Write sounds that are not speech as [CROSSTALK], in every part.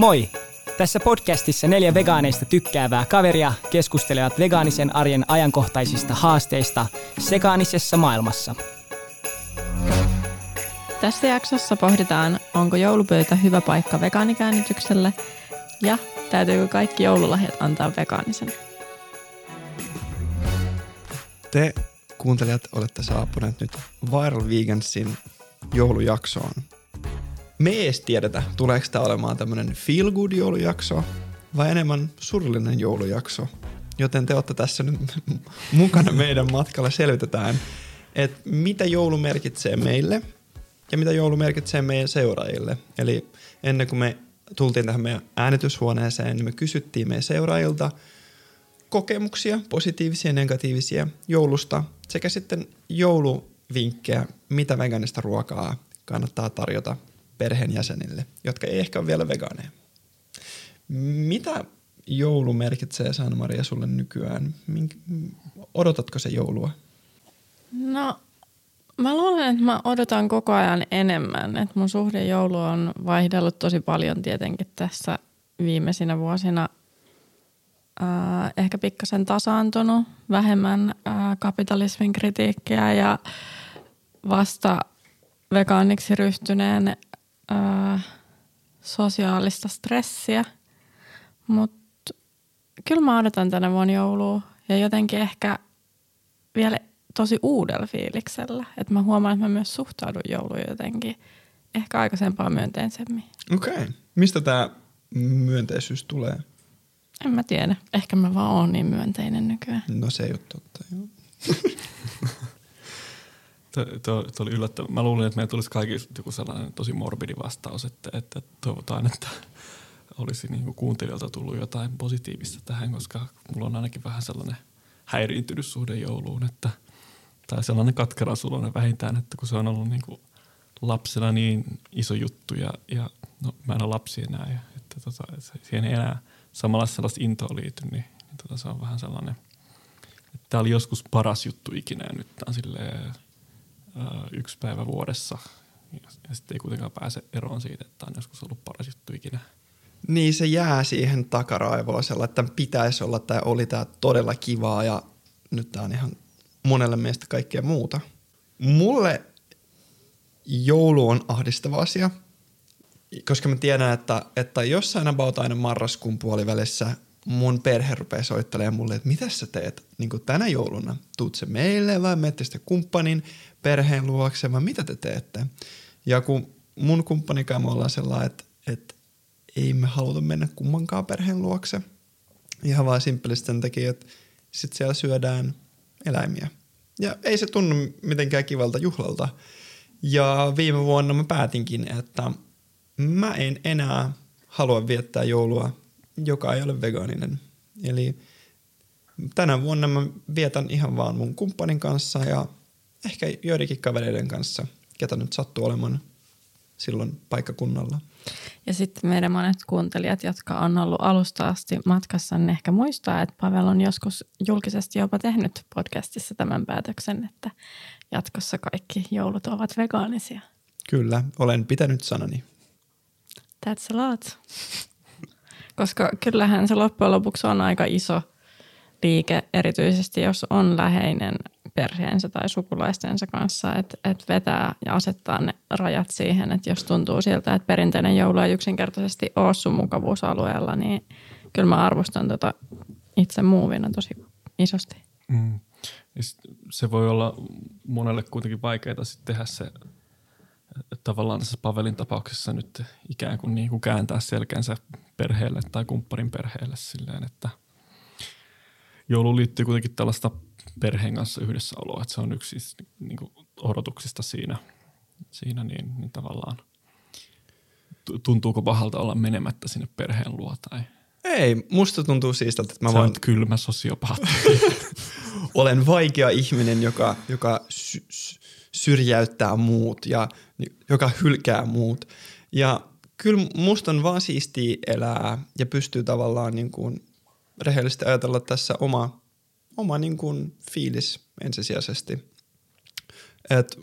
Moi! Tässä podcastissa neljä vegaaneista tykkäävää kaveria keskustelevat vegaanisen arjen ajankohtaisista haasteista sekaanisessa maailmassa. Tässä jaksossa pohditaan, onko joulupöytä hyvä paikka vegaanikäännytykselle ja täytyykö kaikki joululahjat antaa vegaanisen. Te kuuntelijat olette saapuneet nyt Viral Vegansin joulujaksoon. Me ei edes tiedetä, tuleeko tämä olemaan tämmöinen feel good joulujakso vai enemmän surullinen joulujakso. Joten te olette tässä nyt [LAUGHS] mukana meidän matkalla selvitetään, että mitä joulu merkitsee meille ja mitä joulu merkitsee meidän seuraajille. Eli ennen kuin me tultiin tähän meidän äänityshuoneeseen, niin me kysyttiin meidän seuraajilta kokemuksia, positiivisia ja negatiivisia joulusta sekä sitten jouluvinkkejä, mitä veganista ruokaa kannattaa tarjota perheenjäsenille, jotka ei ehkä ole vielä vegaaneja. Mitä joulu merkitsee, Sanna-Maria, sulle nykyään? Mink, odotatko se joulua? No, mä luulen, että mä odotan koko ajan enemmän. Että mun suhde joulu on vaihdellut tosi paljon tietenkin tässä viimeisinä vuosina. Äh, ehkä pikkasen tasaantunut, vähemmän äh, kapitalismin kritiikkiä ja vasta vegaaniksi ryhtyneen äh, sosiaalista stressiä. Mutta kyllä mä odotan tänä vuonna joulua ja jotenkin ehkä vielä tosi uudella fiiliksellä. Että mä huomaan, että mä myös suhtaudun jouluun jotenkin ehkä aikaisempaa myönteisemmin. Okei. Okay. Mistä tämä myönteisyys tulee? En mä tiedä. Ehkä mä vaan oon niin myönteinen nykyään. No se ei ole totta, joo. [LAUGHS] Tuo oli yllättävää. Mä luulin, että meillä tulisi kaikille joku sellainen tosi morbidi vastaus, että, että toivotaan, että olisi niin kuin kuuntelijalta tullut jotain positiivista tähän, koska mulla on ainakin vähän sellainen häiriintynyt suhde jouluun, että, tai sellainen katkera suloinen vähintään, että kun se on ollut niin kuin lapsena niin iso juttu ja, ja no, mä en ole lapsi enää, ja, että tota, siihen ei enää samalla sellaista intoa liity, niin, niin tota, se on vähän sellainen, että tämä oli joskus paras juttu ikinä ja nyt tämä on silleen yksi päivä vuodessa. Ja sitten ei kuitenkaan pääse eroon siitä, että on joskus ollut paras juttu ikinä. Niin se jää siihen takaraivoon sellainen, että pitäisi olla tai oli tämä todella kivaa ja nyt tämä on ihan monelle meistä kaikkea muuta. Mulle joulu on ahdistava asia, koska mä tiedän, että, että jossain about aina marraskuun puolivälissä mun perhe rupeaa soittelemaan mulle, että mitä sä teet niin tänä jouluna? Tuut se meille vai menette sitten kumppanin perheen luokse vai mitä te teette? Ja kun mun kumppanikaan me ollaan sellainen, että, että ei me haluta mennä kummankaan perheen luokse. Ihan vaan simppelisti sen takia, että sit siellä syödään eläimiä. Ja ei se tunnu mitenkään kivalta juhlalta. Ja viime vuonna mä päätinkin, että mä en enää halua viettää joulua, joka ei ole vegaaninen. Eli tänä vuonna mä vietän ihan vaan mun kumppanin kanssa ja ehkä joidenkin kavereiden kanssa, ketä nyt sattuu olemaan silloin paikkakunnalla. Ja sitten meidän monet kuuntelijat, jotka on ollut alusta asti matkassa, niin ehkä muistaa, että Pavel on joskus julkisesti jopa tehnyt podcastissa tämän päätöksen, että jatkossa kaikki joulut ovat vegaanisia. Kyllä, olen pitänyt sanani. That's a lot. Koska kyllähän se loppujen lopuksi on aika iso liike, erityisesti jos on läheinen perheensä tai sukulaistensa kanssa, että et vetää ja asettaa ne rajat siihen, että jos tuntuu siltä, että perinteinen joulu ei yksinkertaisesti ole sun mukavuusalueella, niin kyllä mä arvostan tota itse muuvina tosi isosti. Mm. Se voi olla monelle kuitenkin vaikeaa sitten tehdä se tavallaan tässä Pavelin tapauksessa nyt ikään kuin, niin kuin kääntää selkänsä perheelle tai kumpparin perheelle silleen, että jouluun liittyy kuitenkin tällaista perheen kanssa yhdessäoloa, että se on yksi siis, niin kuin odotuksista siinä, siinä niin, niin tavallaan tuntuuko pahalta olla menemättä sinne perheen luo tai ei, musta tuntuu siistalta, että mä Sä voin... kylmä sosiopaatti. [LAUGHS] Olen vaikea ihminen, joka, joka sy- syrjäyttää muut ja joka hylkää muut. Ja kyllä musta on vaan siistiä elää ja pystyy tavallaan niin kuin rehellisesti ajatella tässä oma, oma niin kuin fiilis ensisijaisesti. Et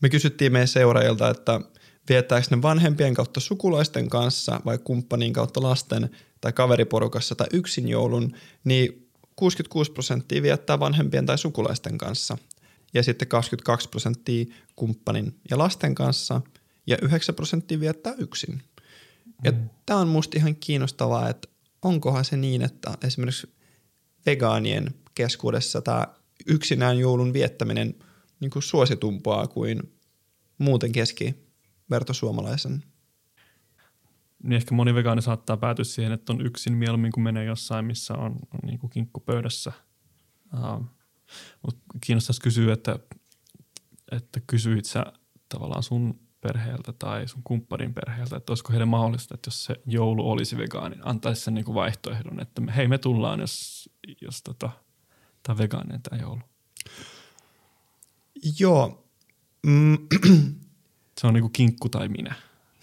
me kysyttiin meidän seuraajilta, että viettääkö ne vanhempien kautta sukulaisten kanssa vai kumppanin kautta lasten tai kaveriporukassa tai yksin joulun, niin 66 prosenttia viettää vanhempien tai sukulaisten kanssa ja sitten 22 prosenttia kumppanin ja lasten kanssa ja 9 prosenttia viettää yksin. Mm. Ja tämä on musta ihan kiinnostavaa, että onkohan se niin, että esimerkiksi vegaanien keskuudessa tämä yksinään joulun viettäminen niin kuin suositumpaa kuin muuten keskivertosuomalaisen. Niin ehkä moni vegaani saattaa päätyä siihen, että on yksin mieluummin kuin menee jossain, missä on, on niin kuin kinkku pöydässä. Uh, mutta kiinnostaisi kysyä, että, että kysyit sä tavallaan sun perheeltä tai sun kumppanin perheeltä, että olisiko heille mahdollista, että jos se joulu olisi vegaani, antaisi sen niinku vaihtoehdon, että me, hei me tullaan, jos, jos tota, tämä vegaaninen tämä joulu. Joo. Mm. [CLEARS THROAT] Se on niinku kinkku tai minä.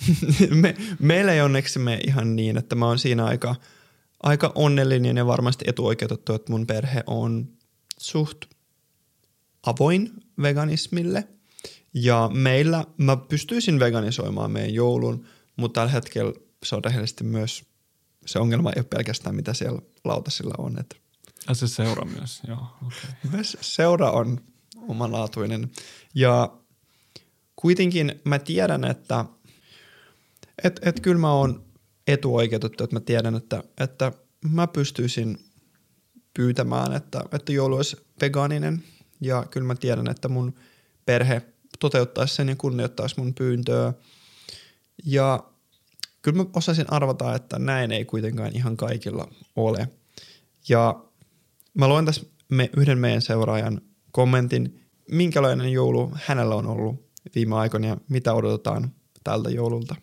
[LAUGHS] me, meillä ei onneksi me ihan niin, että mä oon siinä aika, aika onnellinen ja varmasti etuoikeutettu, että mun perhe on suht avoin veganismille. Ja meillä mä pystyisin veganisoimaan meidän joulun, mutta tällä hetkellä se on rehellisesti myös, se ongelma ei ole pelkästään mitä siellä lautasilla on. Että ja se seura myös, joo. Okay. [LAUGHS] Myös seura on omanlaatuinen. Ja kuitenkin mä tiedän, että et, et kyllä mä oon etuoikeutettu, että mä tiedän, että, että mä pystyisin pyytämään, että, että joulu olisi vegaaninen. Ja kyllä mä tiedän, että mun perhe toteuttaisi sen ja kunnioittaisi mun pyyntöä. Ja kyllä mä osasin arvata, että näin ei kuitenkaan ihan kaikilla ole. Ja mä luen tässä me, yhden meidän seuraajan kommentin, minkälainen joulu hänellä on ollut viime aikoina ja mitä odotetaan tältä joululta.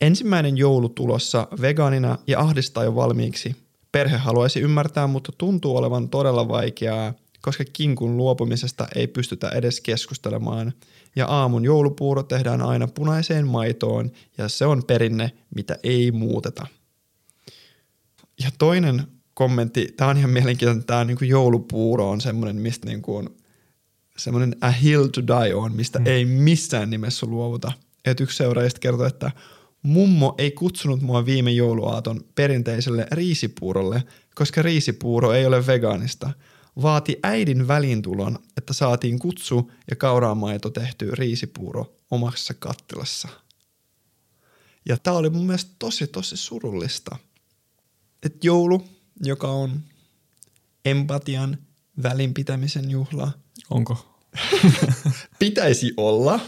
Ensimmäinen joulu tulossa vegaanina ja ahdistaa jo valmiiksi. Perhe haluaisi ymmärtää, mutta tuntuu olevan todella vaikeaa, koska kinkun luopumisesta ei pystytä edes keskustelemaan. Ja aamun joulupuuro tehdään aina punaiseen maitoon ja se on perinne, mitä ei muuteta. Ja toinen kommentti, tämä on ihan mielenkiintoinen, tämä niin joulupuuro on semmoinen, mistä niin kuin on semmoinen a hill to die on, mistä mm. ei missään nimessä luovuta. Et yksi seuraajista kertoi, että mummo ei kutsunut mua viime jouluaaton perinteiselle riisipuurolle, koska riisipuuro ei ole vegaanista. Vaati äidin väliintulon, että saatiin kutsu ja kauraamaito tehty riisipuuro omassa kattilassa. Ja tämä oli mun mielestä tosi tosi surullista. Että joulu joka on empatian, välinpitämisen juhla. Onko? [LAUGHS] Pitäisi olla,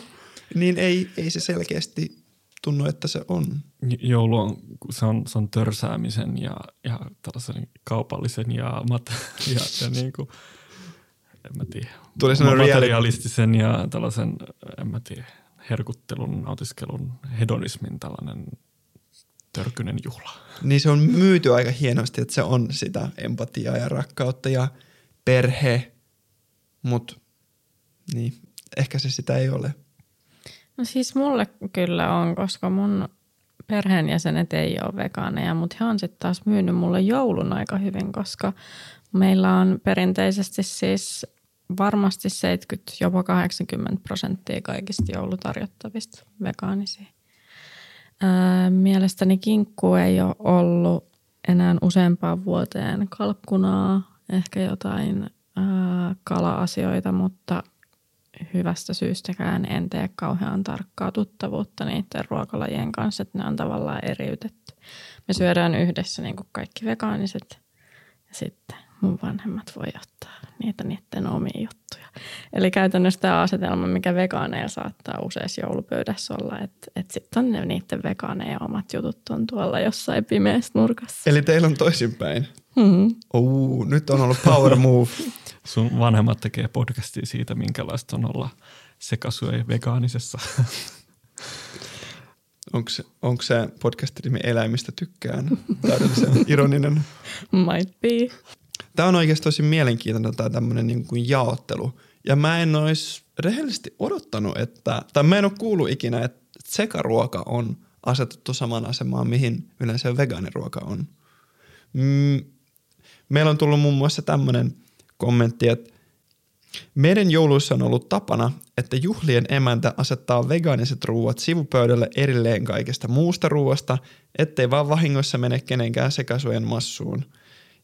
niin ei, ei se selkeästi tunnu, että se on. Joulu on, se on, se on törsäämisen ja, ja tällaisen kaupallisen ja, mat, [LAUGHS] ja, ja niin kuin, en mä tiedä, Tuli materialistisen ja tällaisen, en mä tiedä, herkuttelun, nautiskelun, hedonismin tällainen törkynen juhla. Niin se on myyty aika hienosti, että se on sitä empatiaa ja rakkautta ja perhe, mutta niin, ehkä se sitä ei ole. No siis mulle kyllä on, koska mun perheenjäsenet ei ole vegaaneja, mutta he on sitten taas myynyt mulle joulun aika hyvin, koska meillä on perinteisesti siis varmasti 70, jopa 80 prosenttia kaikista joulutarjottavista vegaanisia. Ää, mielestäni kinkku ei ole ollut enää useampaan vuoteen kalkkunaa, ehkä jotain ää, kala-asioita, mutta hyvästä syystäkään en tee kauhean tarkkaa tuttavuutta niiden ruokalajien kanssa, että ne on tavallaan eriytetty. Me syödään yhdessä niin kuin kaikki vegaaniset ja sitten mun vanhemmat voi ottaa niitä niiden omia juttuja. Eli käytännössä tämä asetelma, mikä vegaaneja saattaa useassa joulupöydässä olla, että, että sitten on ne niiden vegaaneja omat jutut on tuolla jossain pimeässä nurkassa. Eli teillä on toisinpäin? Mm-hmm. Oh, nyt on ollut power move. [LAUGHS] Sun vanhemmat tekee podcastia siitä, minkälaista on olla sekasyöjä vegaanisessa. [LAUGHS] Onko se, onko se podcastin nimi Eläimistä tykkään? Täydellisen [LAUGHS] ironinen. Might be. Tämä on oikeasti tosi mielenkiintoinen tämä tämmöinen niin kuin jaottelu. Ja mä en olisi rehellisesti odottanut, että, tai mä en ole kuullut ikinä, että sekaruoka on asetettu samaan asemaan, mihin yleensä vegaaniruoka on. Mm, meillä on tullut muun muassa tämmöinen kommentti, että Meidän jouluissa on ollut tapana, että juhlien emäntä asettaa vegaaniset ruuat sivupöydälle erilleen kaikesta muusta ruuasta, ettei vaan vahingossa mene kenenkään sekasuojen massuun.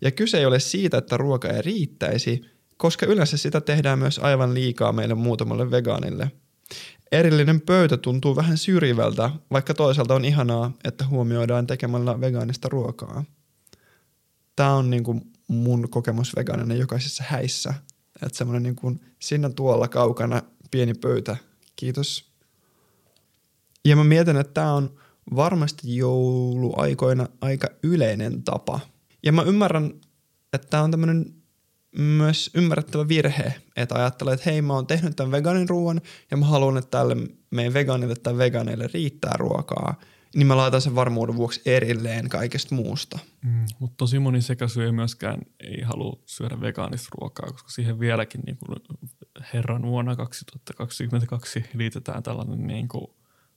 Ja kyse ei ole siitä, että ruoka ei riittäisi, koska yleensä sitä tehdään myös aivan liikaa meille muutamalle vegaanille. Erillinen pöytä tuntuu vähän syrjivältä, vaikka toisaalta on ihanaa, että huomioidaan tekemällä vegaanista ruokaa. Tämä on niin kuin mun kokemus vegaanina jokaisessa häissä. Että semmoinen niin kuin sinne tuolla kaukana pieni pöytä. Kiitos. Ja mä mietin, että tämä on varmasti jouluaikoina aika yleinen tapa. Ja mä ymmärrän, että tämä on tämmöinen myös ymmärrettävä virhe, että ajattelee, että hei mä oon tehnyt tämän vegaanin ruoan ja mä haluan, että tälle meidän vegaanille tai vegaaneille riittää ruokaa, niin mä laitan sen varmuuden vuoksi erilleen kaikesta muusta. Mm, mutta tosi moni sekasyöjä myöskään ei halua syödä vegaanista ruokaa, koska siihen vieläkin niin kuin herran vuonna 2022 liitetään tällainen niin kuin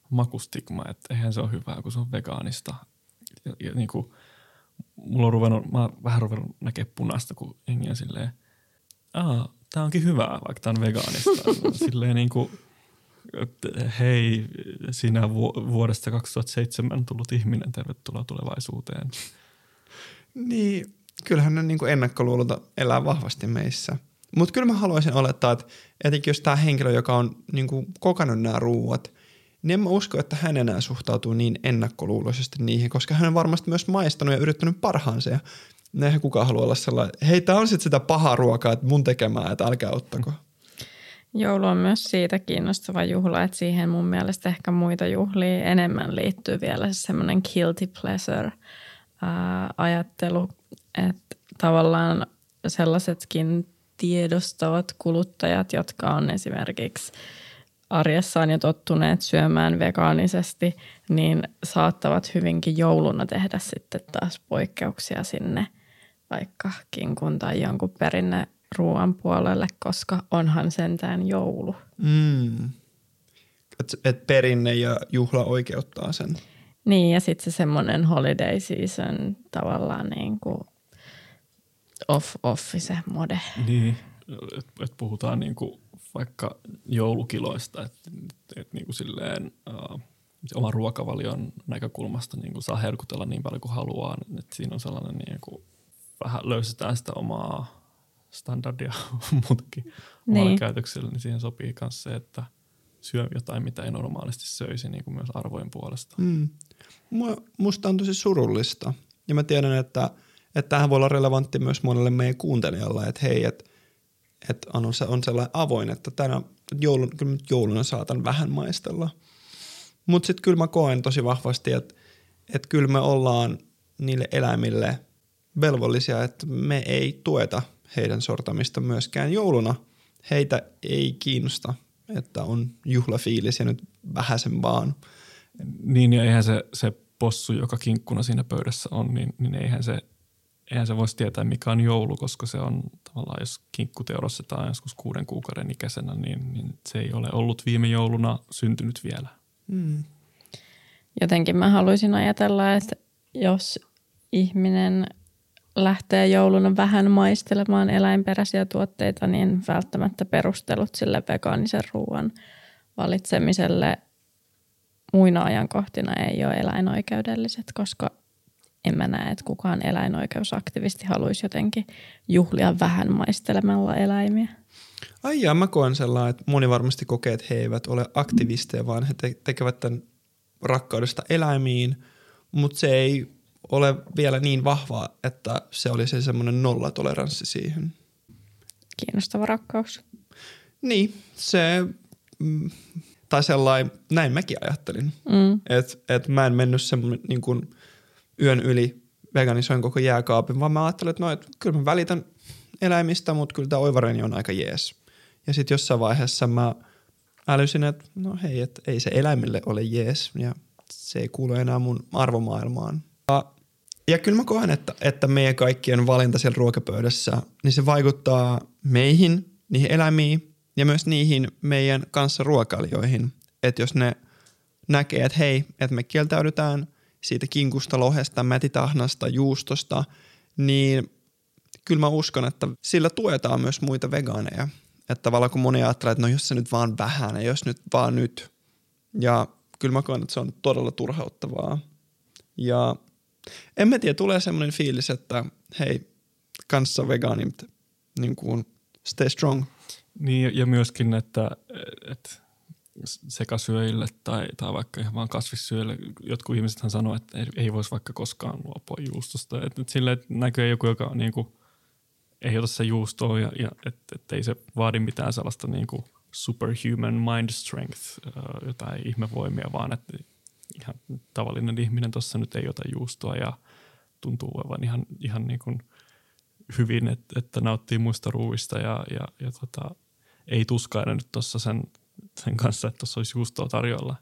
makustigma, että eihän se ole hyvää, kun se on vegaanista. Ja, ja niin kuin, mulla on ruvennut, mä oon vähän ruvennut näkemään punaista, kun jengi on silleen, aa, tää onkin hyvää, vaikka tää on vegaanista. [LAUGHS] silleen niin kuin, hei, sinä vuodesta 2007 tullut ihminen, tervetuloa tulevaisuuteen. Niin, kyllähän ne niin kuin ennakkoluulota elää vahvasti meissä. Mutta kyllä mä haluaisin olettaa, että etenkin jos tämä henkilö, joka on niin kuin kokannut nämä ruuat, niin en mä usko, että hän enää suhtautuu niin ennakkoluuloisesti niihin, koska hän on varmasti myös maistanut ja yrittänyt parhaansa. Ja eihän kukaan halua olla sellainen, hei tämä on sitten sitä pahaa ruokaa, että mun tekemää, että älkää ottako. Joulu on myös siitä kiinnostava juhla, että siihen mun mielestä ehkä muita juhlia enemmän liittyy vielä semmoinen guilty pleasure ää, ajattelu, että tavallaan sellaisetkin tiedostavat kuluttajat, jotka on esimerkiksi arjessaan jo tottuneet syömään vegaanisesti, niin saattavat hyvinkin jouluna tehdä sitten taas poikkeuksia sinne vaikka kinkun tai jonkun perinne ruoan puolelle, koska onhan sentään joulu. Mm. Et, et perinne ja juhla oikeuttaa sen. Niin, ja sitten se semmoinen holiday season tavallaan niin kuin off, off se mode. Niin, että et puhutaan niin kuin vaikka joulukiloista, että et niin kuin silleen uh, oman ruokavalion näkökulmasta niin kuin saa herkutella niin paljon kuin haluaa, että siinä on sellainen niin kuin, vähän löysetään sitä omaa standardia [LAUGHS] muutakin niin. käytöksellä, niin siihen sopii myös se, että syö jotain, mitä ei normaalisti söisi niin kuin myös arvojen puolesta. Mm. Musta on tosi surullista. Ja mä tiedän, että, että tähän voi olla relevantti myös monelle meidän kuuntelijalle, että hei, että että on, se on sellainen avoin, että tänä joulun, kyllä jouluna saatan vähän maistella. Mutta sitten kyllä mä koen tosi vahvasti, että, että kyllä me ollaan niille eläimille velvollisia, että me ei tueta heidän sortamista myöskään jouluna. Heitä ei kiinnosta, että on juhlafiilis ja nyt vähäsen vaan. Niin ja eihän se, se possu, joka kinkkuna siinä pöydässä on, niin, niin eihän se eihän se voisi tietää, mikä on joulu, koska se on tavallaan, jos kinkku teurastetaan joskus kuuden kuukauden ikäisenä, niin, niin se ei ole ollut viime jouluna syntynyt vielä. Mm. Jotenkin mä haluaisin ajatella, että jos ihminen lähtee jouluna vähän maistelemaan eläinperäisiä tuotteita, niin välttämättä perustelut sille vegaanisen ruoan valitsemiselle muina ajankohtina ei ole eläinoikeudelliset, koska en mä näe, että kukaan eläinoikeusaktivisti haluaisi jotenkin juhlia vähän maistelemalla eläimiä. Ai jaa, mä koen sellainen, että moni varmasti kokee, että he eivät ole aktivisteja, vaan he te- tekevät tämän rakkaudesta eläimiin, mutta se ei ole vielä niin vahvaa, että se olisi semmoinen nollatoleranssi siihen. Kiinnostava rakkaus. Niin, se, mm, tai sellainen, näin mäkin ajattelin. Mm. Että et mä en mennyt semmoinen niin kuin – yön yli veganisoin koko jääkaapin, vaan mä ajattelin, että no, et, kyllä mä välitän eläimistä, mutta kyllä tämä oivareni on aika jees. Ja sitten jossain vaiheessa mä älysin, että no hei, että ei se eläimille ole jees ja se ei kuulu enää mun arvomaailmaan. Ja, ja kyllä mä koen, että, että meidän kaikkien valinta siellä ruokapöydässä, niin se vaikuttaa meihin, niihin eläimiin ja myös niihin meidän kanssa ruokailijoihin. Että jos ne näkee, että hei, että me kieltäydytään siitä kinkusta, lohesta, mätitahnasta, juustosta, niin kyllä mä uskon, että sillä tuetaan myös muita vegaaneja. Että tavallaan kun moni ajattelee, että no jos se nyt vaan vähän ja jos nyt vaan nyt. Ja kyllä mä koen, että se on todella turhauttavaa. Ja en mä tiedä, tulee semmoinen fiilis, että hei, kanssa vegaanit, niin kuin stay strong. Niin ja myöskin, että, että sekasyöjille tai, tai vaikka ihan vaan kasvissyöjille, jotkut ihmisethän sanoo, että ei, ei voisi vaikka koskaan luopua juustosta. Että, että sille, että näkyy joku, joka niin kuin, ei ota se juustoa ja, ja että et ei se vaadi mitään sellaista niin kuin superhuman mind strength, jotain ihmevoimia, vaan että ihan tavallinen ihminen tuossa nyt ei ota juustoa ja tuntuu olevan ihan, ihan niin kuin hyvin, että, että nauttii muista ruuista ja, ja, ja tota, ei tuskaile nyt tuossa sen, sen kanssa, että tuossa olisi juustoa tarjolla.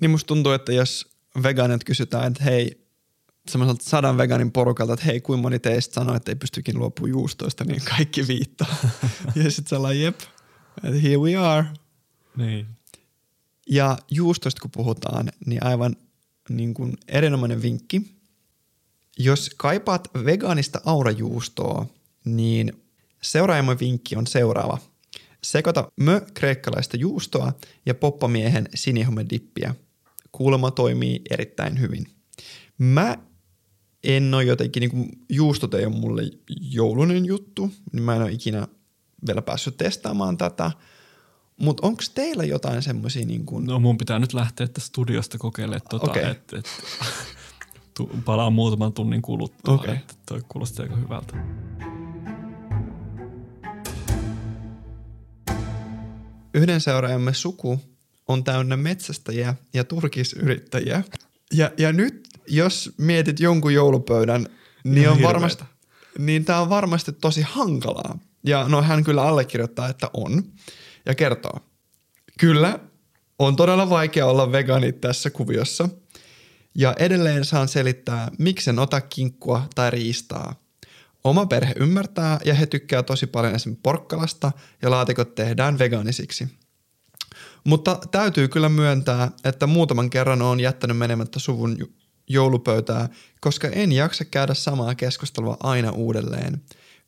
Niin musta tuntuu, että jos vegaanit kysytään, että hei, semmoiselta sadan veganin porukalta, että hei, kuinka moni teistä sanoo, että ei pystykin luopumaan juustoista, niin kaikki viittaa. [LAUGHS] ja sitten sellainen, jep, että here we are. Niin. Ja juustoista kun puhutaan, niin aivan niin kuin erinomainen vinkki. Jos kaipaat vegaanista aurajuustoa, niin seuraava vinkki on seuraava. Sekoita mö kreikkalaista juustoa ja poppamiehen sinihomedippiä. Kuulemma toimii erittäin hyvin. Mä en ole jotenkin, niin kuin juustot ei ole mulle joulunen juttu, niin mä en ole ikinä vielä päässyt testaamaan tätä – mutta onko teillä jotain semmoisia niin kuin... No mun pitää nyt lähteä tästä studiosta kokeilemaan tota, okay. että et, palaa muutaman tunnin kuluttua. Okay. Että toi kuulostaa aika hyvältä. Yhden seuraajamme suku on täynnä metsästäjiä ja turkisyrittäjiä. Ja, ja nyt, jos mietit jonkun joulupöydän, niin, on varmasti, niin tämä on varmasti tosi hankalaa. Ja no hän kyllä allekirjoittaa, että on ja kertoo. Kyllä, on todella vaikea olla vegaani tässä kuviossa. Ja edelleen saan selittää, miksen ota kinkkua tai riistaa. Oma perhe ymmärtää ja he tykkää tosi paljon esimerkiksi porkkalasta ja laatikot tehdään vegaanisiksi. Mutta täytyy kyllä myöntää, että muutaman kerran on jättänyt menemättä suvun joulupöytää, koska en jaksa käydä samaa keskustelua aina uudelleen –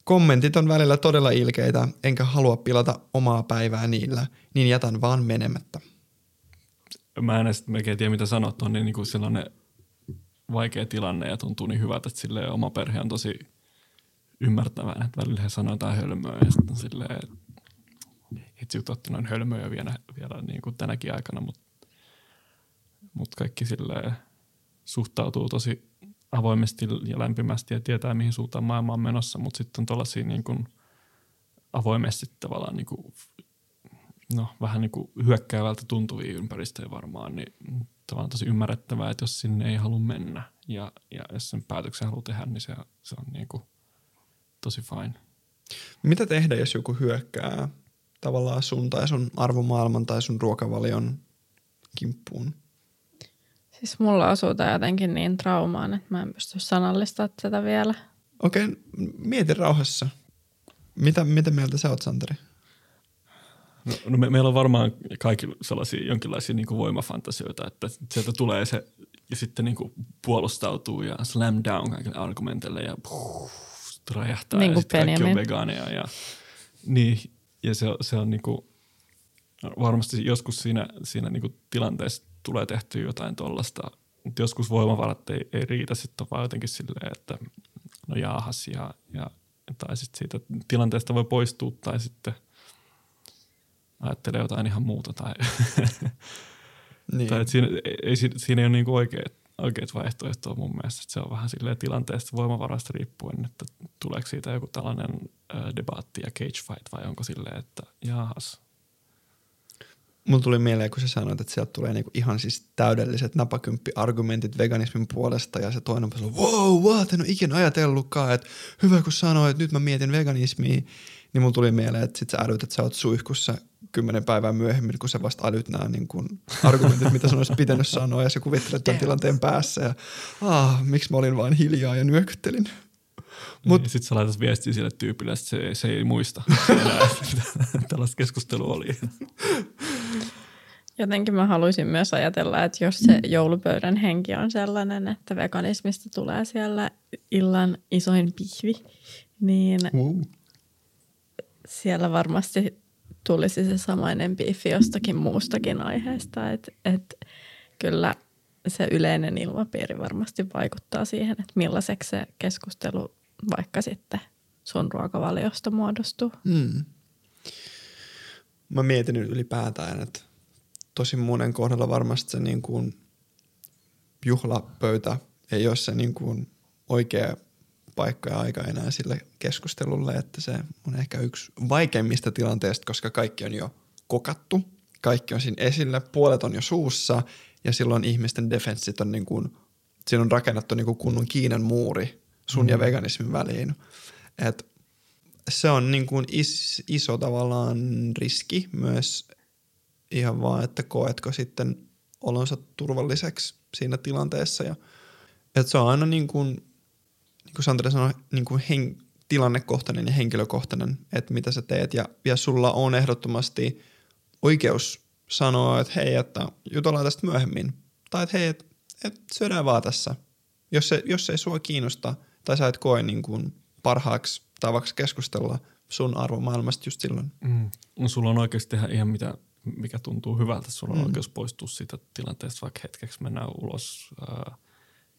Kommentit on välillä todella ilkeitä, enkä halua pilata omaa päivää niillä, niin jätän vaan menemättä. Mä en edes melkein tiedä, mitä sanot, on niin, niin sellainen vaikea tilanne ja tuntuu niin hyvältä, että sille oma perhe on tosi ymmärtävää, että välillä he sanoo jotain hölmöä ja sitten silleen, että itse otti noin hölmöjä vielä, vielä niin kuin tänäkin aikana, mutta mut kaikki silleen suhtautuu tosi avoimesti ja lämpimästi ja tietää, mihin suuntaan maailma on menossa, mutta sitten on tuollaisia niin kuin avoimesti tavallaan niin kuin, no, vähän niin kuin hyökkäävältä tuntuvia ympäristöjä varmaan, niin tavallaan tosi ymmärrettävää, että jos sinne ei halua mennä ja, ja jos sen päätöksen haluaa tehdä, niin se, se on niin kuin tosi fine. Mitä tehdä, jos joku hyökkää tavallaan sun tai sun arvomaailman tai sun ruokavalion kimppuun? Siis mulla osuu tämä jotenkin niin traumaan, että mä en pysty sanallistamaan tätä vielä. Okei, okay, mieti rauhassa. Mitä, mitä mieltä sä oot, Santeri? No, no me, meillä on varmaan kaikki sellaisia jonkinlaisia niin kuin voimafantasioita, että sieltä tulee se ja sitten niin kuin puolustautuu ja slam down kaikille argumenteille ja puh, räjähtää niin ja sitten kaikki on vegaaneja. Ja, niin, ja se, se on niin kuin, varmasti joskus siinä, siinä niin kuin tilanteessa tulee tehty jotain tuollaista. Joskus voimavarat ei, ei riitä sitten vaan jotenkin silleen, että no jaahas ja, ja tai sitten siitä tilanteesta voi poistua tai sitten ajattelee jotain ihan muuta tai, [LAUGHS] niin. tai siinä, ei, siinä ei ole niinku oikeat, oikeat vaihtoehtoja mun mielestä. Se on vähän silleen tilanteesta voimavarasta riippuen, että tuleeko siitä joku tällainen äh, debaatti ja cage fight vai onko silleen, että jaahas, Mulla tuli mieleen, kun sä sanoit, että sieltä tulee niinku ihan siis täydelliset napakymppi-argumentit veganismin puolesta ja se toinen on wow, what, en ole ikinä ajatellutkaan, että hyvä kun sanoit, että nyt mä mietin veganismia, niin mulla tuli mieleen, että sit sä älyt, että sä oot suihkussa kymmenen päivää myöhemmin, kun sä vasta älyt nämä niin kun argumentit, mitä sun olisi pitänyt sanoa ja sä kuvittelet tämän tilanteen päässä ja ah, miksi mä olin vain hiljaa ja nyökyttelin. Mut, niin, sitten sä laitat viestiä sille tyypille, että se, se ei muista [LAUGHS] tällaista keskustelua oli. Jotenkin mä haluaisin myös ajatella, että jos se joulupöydän henki on sellainen, että veganismista tulee siellä illan isoin pihvi, niin uh. siellä varmasti tulisi se samainen biifi jostakin muustakin aiheesta, että et kyllä se yleinen ilmapiiri varmasti vaikuttaa siihen, että millaiseksi se keskustelu vaikka sitten sun ruokavaliosta muodostuu. Mm. Mä mietin nyt ylipäätään, että tosi monen kohdalla varmasti se niin kuin juhlapöytä ei ole se niin kuin oikea paikka ja aika enää sille keskustelulle, että se on ehkä yksi vaikeimmista tilanteista, koska kaikki on jo kokattu, kaikki on siinä esillä, puolet on jo suussa ja silloin ihmisten defenssit on niin kuin, siinä on rakennettu niin kuin kunnon Kiinan muuri sun mm. ja veganismin väliin. Et se on niin kuin is, iso tavallaan riski myös ihan vaan, että koetko sitten olonsa turvalliseksi siinä tilanteessa. Ja, että se on aina niin kuin, niin kuin Santeri sanoi, niin kuin hen, tilannekohtainen ja henkilökohtainen, että mitä sä teet. Ja, ja sulla on ehdottomasti oikeus sanoa, että hei, että jutellaan tästä myöhemmin. Tai että hei, että, että syödään vaan tässä. Jos se, jos ei sua kiinnosta tai sä et koe niin kuin parhaaksi tavaksi keskustella sun arvomaailmasta just silloin. Mm. No sulla on oikeus tehdä ihan mitä, mikä tuntuu hyvältä. Sulla on mm. oikeus poistua siitä tilanteesta vaikka hetkeksi mennään ulos äh,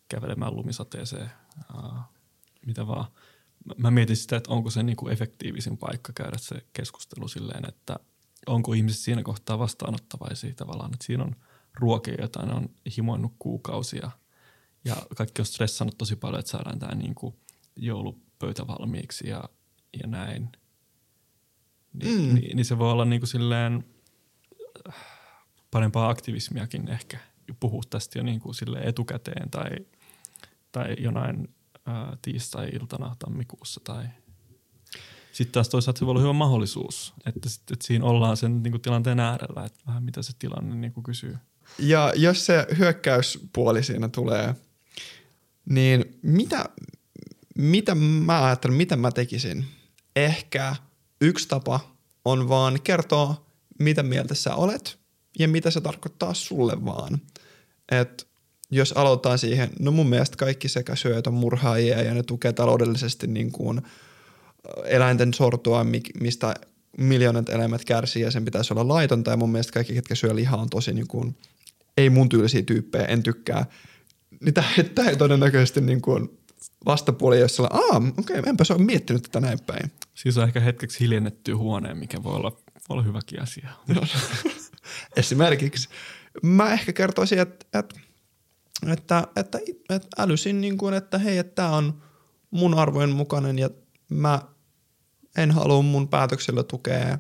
kävelemään lumisateeseen, äh, mitä vaan. Mä mietin sitä, että onko se niinku efektiivisin paikka käydä se keskustelu silleen, että onko ihmiset siinä kohtaa vastaanottavaisia tavallaan, että siinä on ruokia, joita ne on himoinnut kuukausia ja kaikki on stressannut tosi paljon, että saadaan tämä niinku joulupöytä valmiiksi ja, ja näin. Ni, mm. niin, niin se voi olla niinku silleen parempaa aktivismiakin ehkä puhua tästä jo niinku sille etukäteen tai, tai jonain ää, tiistai-iltana tammikuussa tai sitten taas toisaalta se voi olla hyvä mahdollisuus, että, sit, että siinä ollaan sen niin kuin, tilanteen äärellä, että vähän mitä se tilanne niin kuin, kysyy. Ja jos se hyökkäyspuoli siinä tulee, niin mitä, mitä mä ajattelen, mitä mä tekisin? Ehkä yksi tapa on vaan kertoa, mitä mieltä sä olet ja mitä se tarkoittaa sulle vaan. Et jos aloitetaan siihen, no mun mielestä kaikki sekä syöt on murhaajia ja ne tukee taloudellisesti niin kuin eläinten sortua, mistä miljoonat eläimet kärsii ja sen pitäisi olla laitonta ja mun mielestä kaikki, ketkä syö lihaa on tosi niin kuin, ei mun tyylisiä tyyppejä, en tykkää. Niin tämä [LAUGHS] ei todennäköisesti niin kuin vastapuoli, jos sillä aa, okei, okay, enpä se ole miettinyt tätä näin päin. Siis on ehkä hetkeksi hiljennetty huoneen, mikä voi olla, voi olla hyväkin asia. [LAUGHS] Esimerkiksi. Mä ehkä kertoisin, että, että, että, että, että älysin, niin kuin, että hei, että tämä on mun arvojen mukainen ja mä en halua mun päätöksellä tukea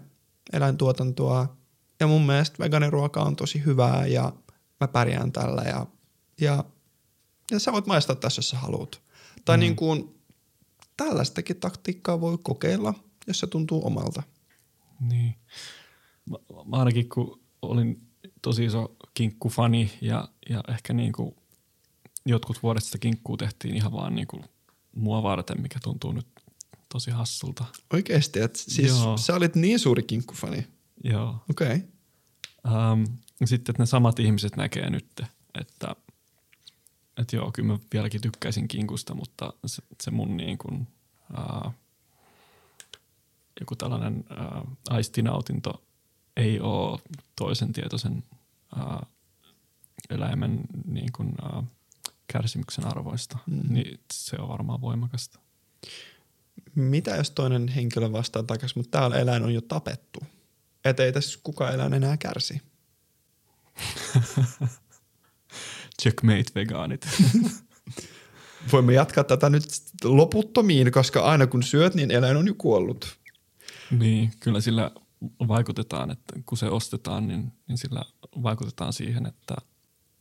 eläintuotantoa. Ja mun mielestä vegaaniruoka on tosi hyvää ja mä pärjään tällä ja, ja, ja sä voit maistaa tässä, jos sä haluat. Tai mm. niin kuin, tällaistakin taktiikkaa voi kokeilla, jos se tuntuu omalta. Niin. Mä, mä ainakin kun olin tosi iso kinkkufani ja, ja ehkä niin kuin jotkut vuodet sitä kinkkuu tehtiin ihan vaan niin kuin mua varten, mikä tuntuu nyt tosi hassulta. Oikeesti, että siis Joo. sä olit niin suuri kinkkufani? Joo. Okei. Okay. Um, sitten, että ne samat ihmiset näkee nyt, että että joo, kyllä mä vieläkin tykkäisin kinkusta, mutta se, se mun niin kuin, uh, joku tällainen uh, aistinautinto ei ole toisen tietoisen uh, eläimen niin kuin, uh, kärsimyksen arvoista, mm. niin se on varmaan voimakasta. Mitä jos toinen henkilö vastaa takaisin, mutta täällä eläin on jo tapettu? Että ei tässä kukaan eläin enää kärsi. [LAUGHS] Checkmate vegaanit. [LAUGHS] Voimme jatkaa tätä nyt loputtomiin, koska aina kun syöt, niin eläin on jo kuollut. Niin, kyllä sillä vaikutetaan, että kun se ostetaan, niin, niin sillä vaikutetaan siihen, että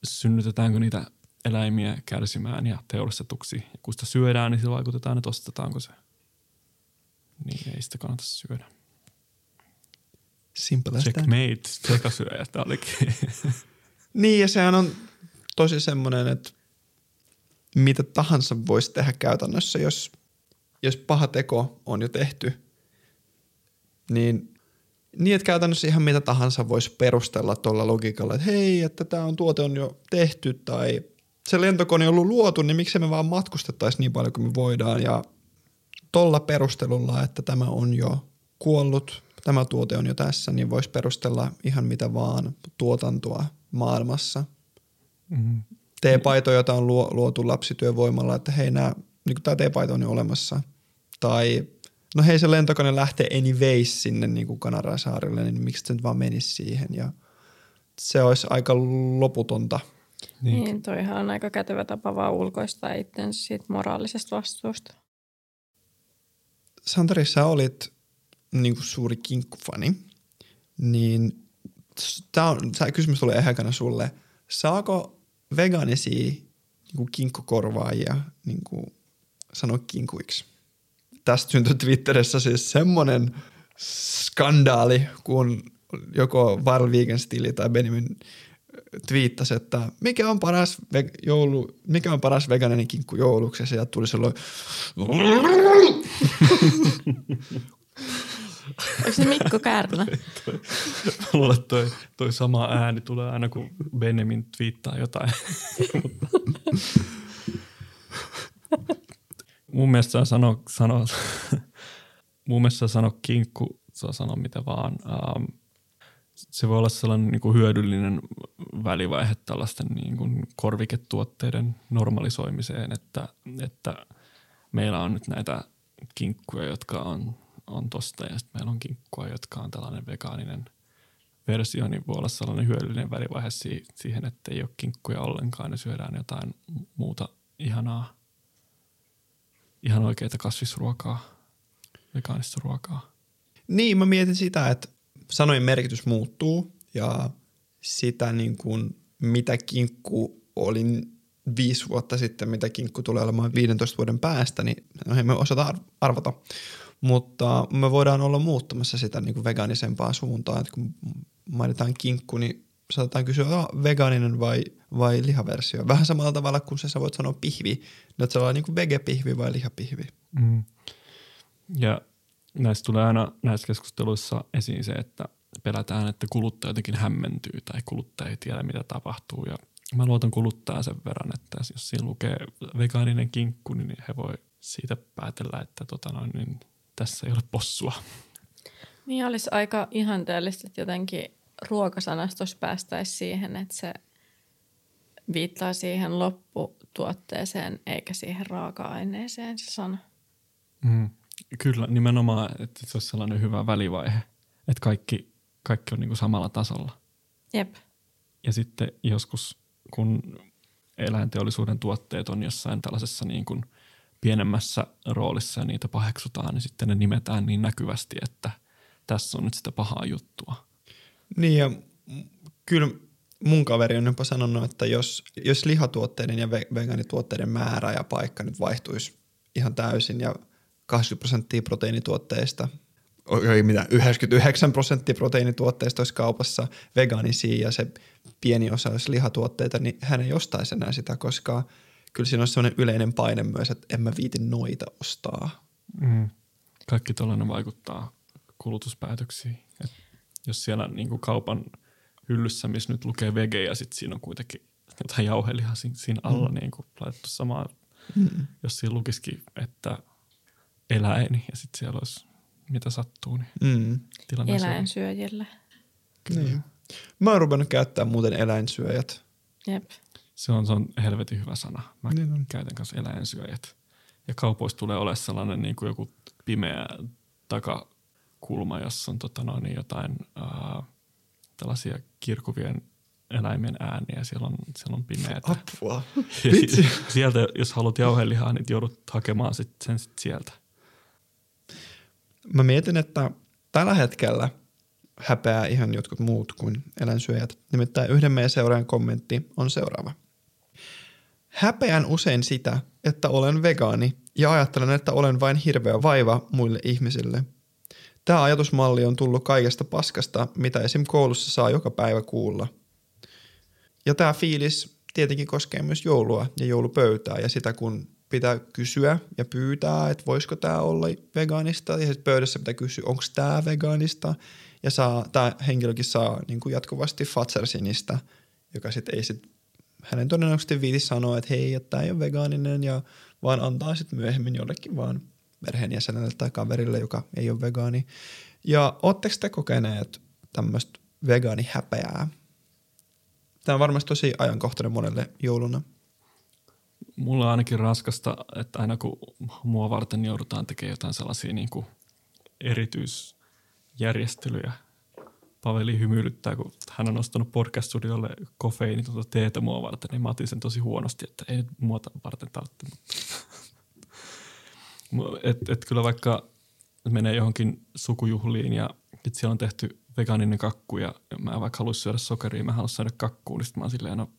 synnytetäänkö niitä eläimiä kärsimään ja teurastetuksi. Ja kun sitä syödään, niin sillä vaikutetaan, että ostetaanko se. Niin ei sitä kannata syödä. Simple as Checkmate, sekasyöjä, tämä olikin. [LAUGHS] niin ja sehän on tosi semmoinen, että mitä tahansa voisi tehdä käytännössä, jos, jos paha teko on jo tehty, niin, niin että käytännössä ihan mitä tahansa voisi perustella tuolla logiikalla, että hei, että tämä on tuote on jo tehty tai se lentokone on ollut luotu, niin miksi me vaan matkustettaisiin niin paljon kuin me voidaan ja tuolla perustelulla, että tämä on jo kuollut, tämä tuote on jo tässä, niin voisi perustella ihan mitä vaan tuotantoa maailmassa. Mm. T-paito, jota on luo, luotu lapsityövoimalla, että hei, nää, niin tämä T-paito on jo olemassa. Tai no hei, se lentokone lähtee anyways sinne niin kuin Kanaran saarille, niin miksi se nyt vaan menisi siihen. Ja se olisi aika loputonta. Niin. niin, toihan on aika kätevä tapa vaan ulkoistaa itsensä siitä moraalisesta vastuusta. Santari, sä olit niin kuin suuri kinkkufani, niin tämä on, tämä kysymys tulee ehkäkänä sulle. Saako vegaanisia niin kuin kinkkukorvaajia niin kuin sanoa kinkuiksi? Tästä syntyi Twitterissä siis semmoinen skandaali, kun joko Viral Vegan Stili tai Benjamin twiittasi, että mikä on paras, ve- joulu, mikä on paras vegaaninen kinkku jouluksi ja sieltä tuli sellainen Onko se Mikko Kärnä? Luulen, että toi, toi sama ääni tulee aina, kun Benjamin twiittaa jotain. [LAUGHS] mun mielestä saa sanoa, sano, [LAUGHS] mun mielestä saa sanoa kinkku, saa sanoa mitä vaan. Um, se voi olla sellainen niin kuin hyödyllinen välivaihe tällaisten niin kuin korviketuotteiden normalisoimiseen, että, että meillä on nyt näitä kinkkuja, jotka on, on tosta ja sitten meillä on kinkkua, jotka on tällainen vegaaninen versio, niin voi olla sellainen hyödyllinen välivaihe siihen, että ei ole kinkkuja ollenkaan ja syödään jotain muuta ihanaa, ihan oikeita kasvisruokaa, vegaanista ruokaa. Niin, mä mietin sitä, että sanojen merkitys muuttuu ja sitä niin kuin, mitä kinkku oli viisi vuotta sitten, mitä kinkku tulee olemaan 15 vuoden päästä, niin no, emme osata arvata. Mutta me voidaan olla muuttamassa sitä niin kuin vegaanisempaa suuntaan. Että kun mainitaan kinkku, niin saatetaan kysyä, oh, vegaaninen vai, vai lihaversio. Vähän samalla tavalla kuin se sä voit sanoa pihvi. Että se on niin kuin vegepihvi vai lihapihvi. Mm. Ja näistä tulee aina näissä keskusteluissa esiin se, että pelätään, että kuluttaja jotenkin hämmentyy tai kuluttaja ei tiedä, mitä tapahtuu. Ja mä luotan kuluttaa sen verran, että jos siinä lukee vegaaninen kinkku, niin he voi siitä päätellä, että tota noin, niin tässä ei ole possua. Niin olisi aika ihanteellista, että jotenkin ruokasanastossa päästäisiin siihen, että se viittaa siihen lopputuotteeseen eikä siihen raaka-aineeseen se sana. Mm. Kyllä, nimenomaan, että se olisi sellainen hyvä välivaihe, että kaikki, kaikki on niin kuin samalla tasolla. Jep. Ja sitten joskus, kun eläinteollisuuden tuotteet on jossain tällaisessa niin kuin pienemmässä roolissa ja niitä paheksutaan, niin sitten ne nimetään niin näkyvästi, että tässä on nyt sitä pahaa juttua. Niin ja kyllä mun kaveri on jopa sanonut, että jos, jos lihatuotteiden ja vegaanituotteiden määrä ja paikka nyt vaihtuisi ihan täysin ja – 80 prosenttia proteiinituotteista, ei mitä, 99 prosenttia proteiinituotteista olisi kaupassa vegaanisia ja se pieni osa olisi lihatuotteita, niin hän ei ostaisi enää sitä, koska kyllä siinä on sellainen yleinen paine myös, että en mä viiti noita ostaa. Mm. Kaikki tällainen vaikuttaa kulutuspäätöksiin. Jos siellä niin kuin kaupan hyllyssä, missä nyt lukee vege ja sitten siinä on kuitenkin jotain jauhelihaa siinä alla mm. niin kuin laitettu samaa, mm. jos siinä lukisikin, että – eläin ja sitten siellä olisi mitä sattuu, niin mm. tilanne Eläinsyöjille. Niin. Mä oon ruvennut käyttää muuten eläinsyöjät. Jep. Se on, se on helvetin hyvä sana. Mä niin on. käytän kanssa eläinsyöjät. Ja kaupoissa tulee olemaan sellainen niin kuin joku pimeä takakulma, jossa on tota noin, jotain ää, tällaisia kirkuvien eläimen ääniä. Siellä on, siellä on pimeätä. Apua. sieltä, jos haluat jauhelihaa, niin joudut hakemaan sit sen sit sieltä. Mä mietin, että tällä hetkellä häpeää ihan jotkut muut kuin eläinsyöjät. Nimittäin yhden meidän seuraajan kommentti on seuraava. Häpeän usein sitä, että olen vegaani ja ajattelen, että olen vain hirveä vaiva muille ihmisille. Tämä ajatusmalli on tullut kaikesta paskasta, mitä esim. koulussa saa joka päivä kuulla. Ja tämä fiilis tietenkin koskee myös joulua ja joulupöytää ja sitä, kun pitää kysyä ja pyytää, että voisiko tämä olla vegaanista. Ja sitten pöydässä pitää kysyä, onko tämä vegaanista. Ja saa, tämä henkilökin saa niin kuin jatkuvasti Fatsersinistä, joka sitten ei sit, hänen todennäköisesti viiti sanoa, että hei, että tämä ei ole vegaaninen, ja vaan antaa sitten myöhemmin jollekin vaan perheenjäsenelle tai kaverille, joka ei ole vegaani. Ja ootteko te kokeneet tämmöistä vegaanihäpeää? Tämä on varmasti tosi ajankohtainen monelle jouluna. Mulla on ainakin raskasta, että aina kun mua varten joudutaan tekemään jotain sellaisia niin kuin erityisjärjestelyjä. Paveli hymyilyttää, kun hän on ostanut podcast-studiolle kofeiinitonta teetä mua varten, niin mä otin sen tosi huonosti, että ei nyt muuta varten tarvitse. Et, et kyllä vaikka menee johonkin sukujuhliin ja sit siellä on tehty vegaaninen kakku ja mä vaikka haluaisin syödä sokeria, mä haluaisin syödä kakkuun, niin sit mä oon silleen, no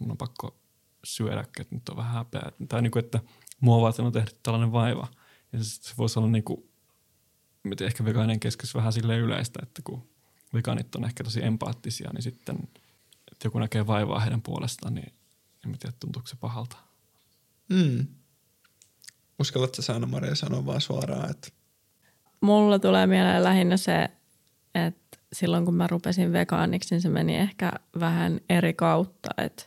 mun on pakko syödä, että nyt on vähän häpeä. Tai niin kuin, että mua varten on tehty tällainen vaiva. Ja se, voisi olla niin kuin, ehkä vegaanien keskessä vähän sille yleistä, että kun vegaanit on ehkä tosi empaattisia, niin sitten, että joku näkee vaivaa heidän puolestaan, niin en tiedä, tuntuuko se pahalta. Mm. Uskallatko sä Anna-Maria sanoa vaan suoraan, että... Mulla tulee mieleen lähinnä se, että silloin kun mä rupesin vegaaniksi, niin se meni ehkä vähän eri kautta, että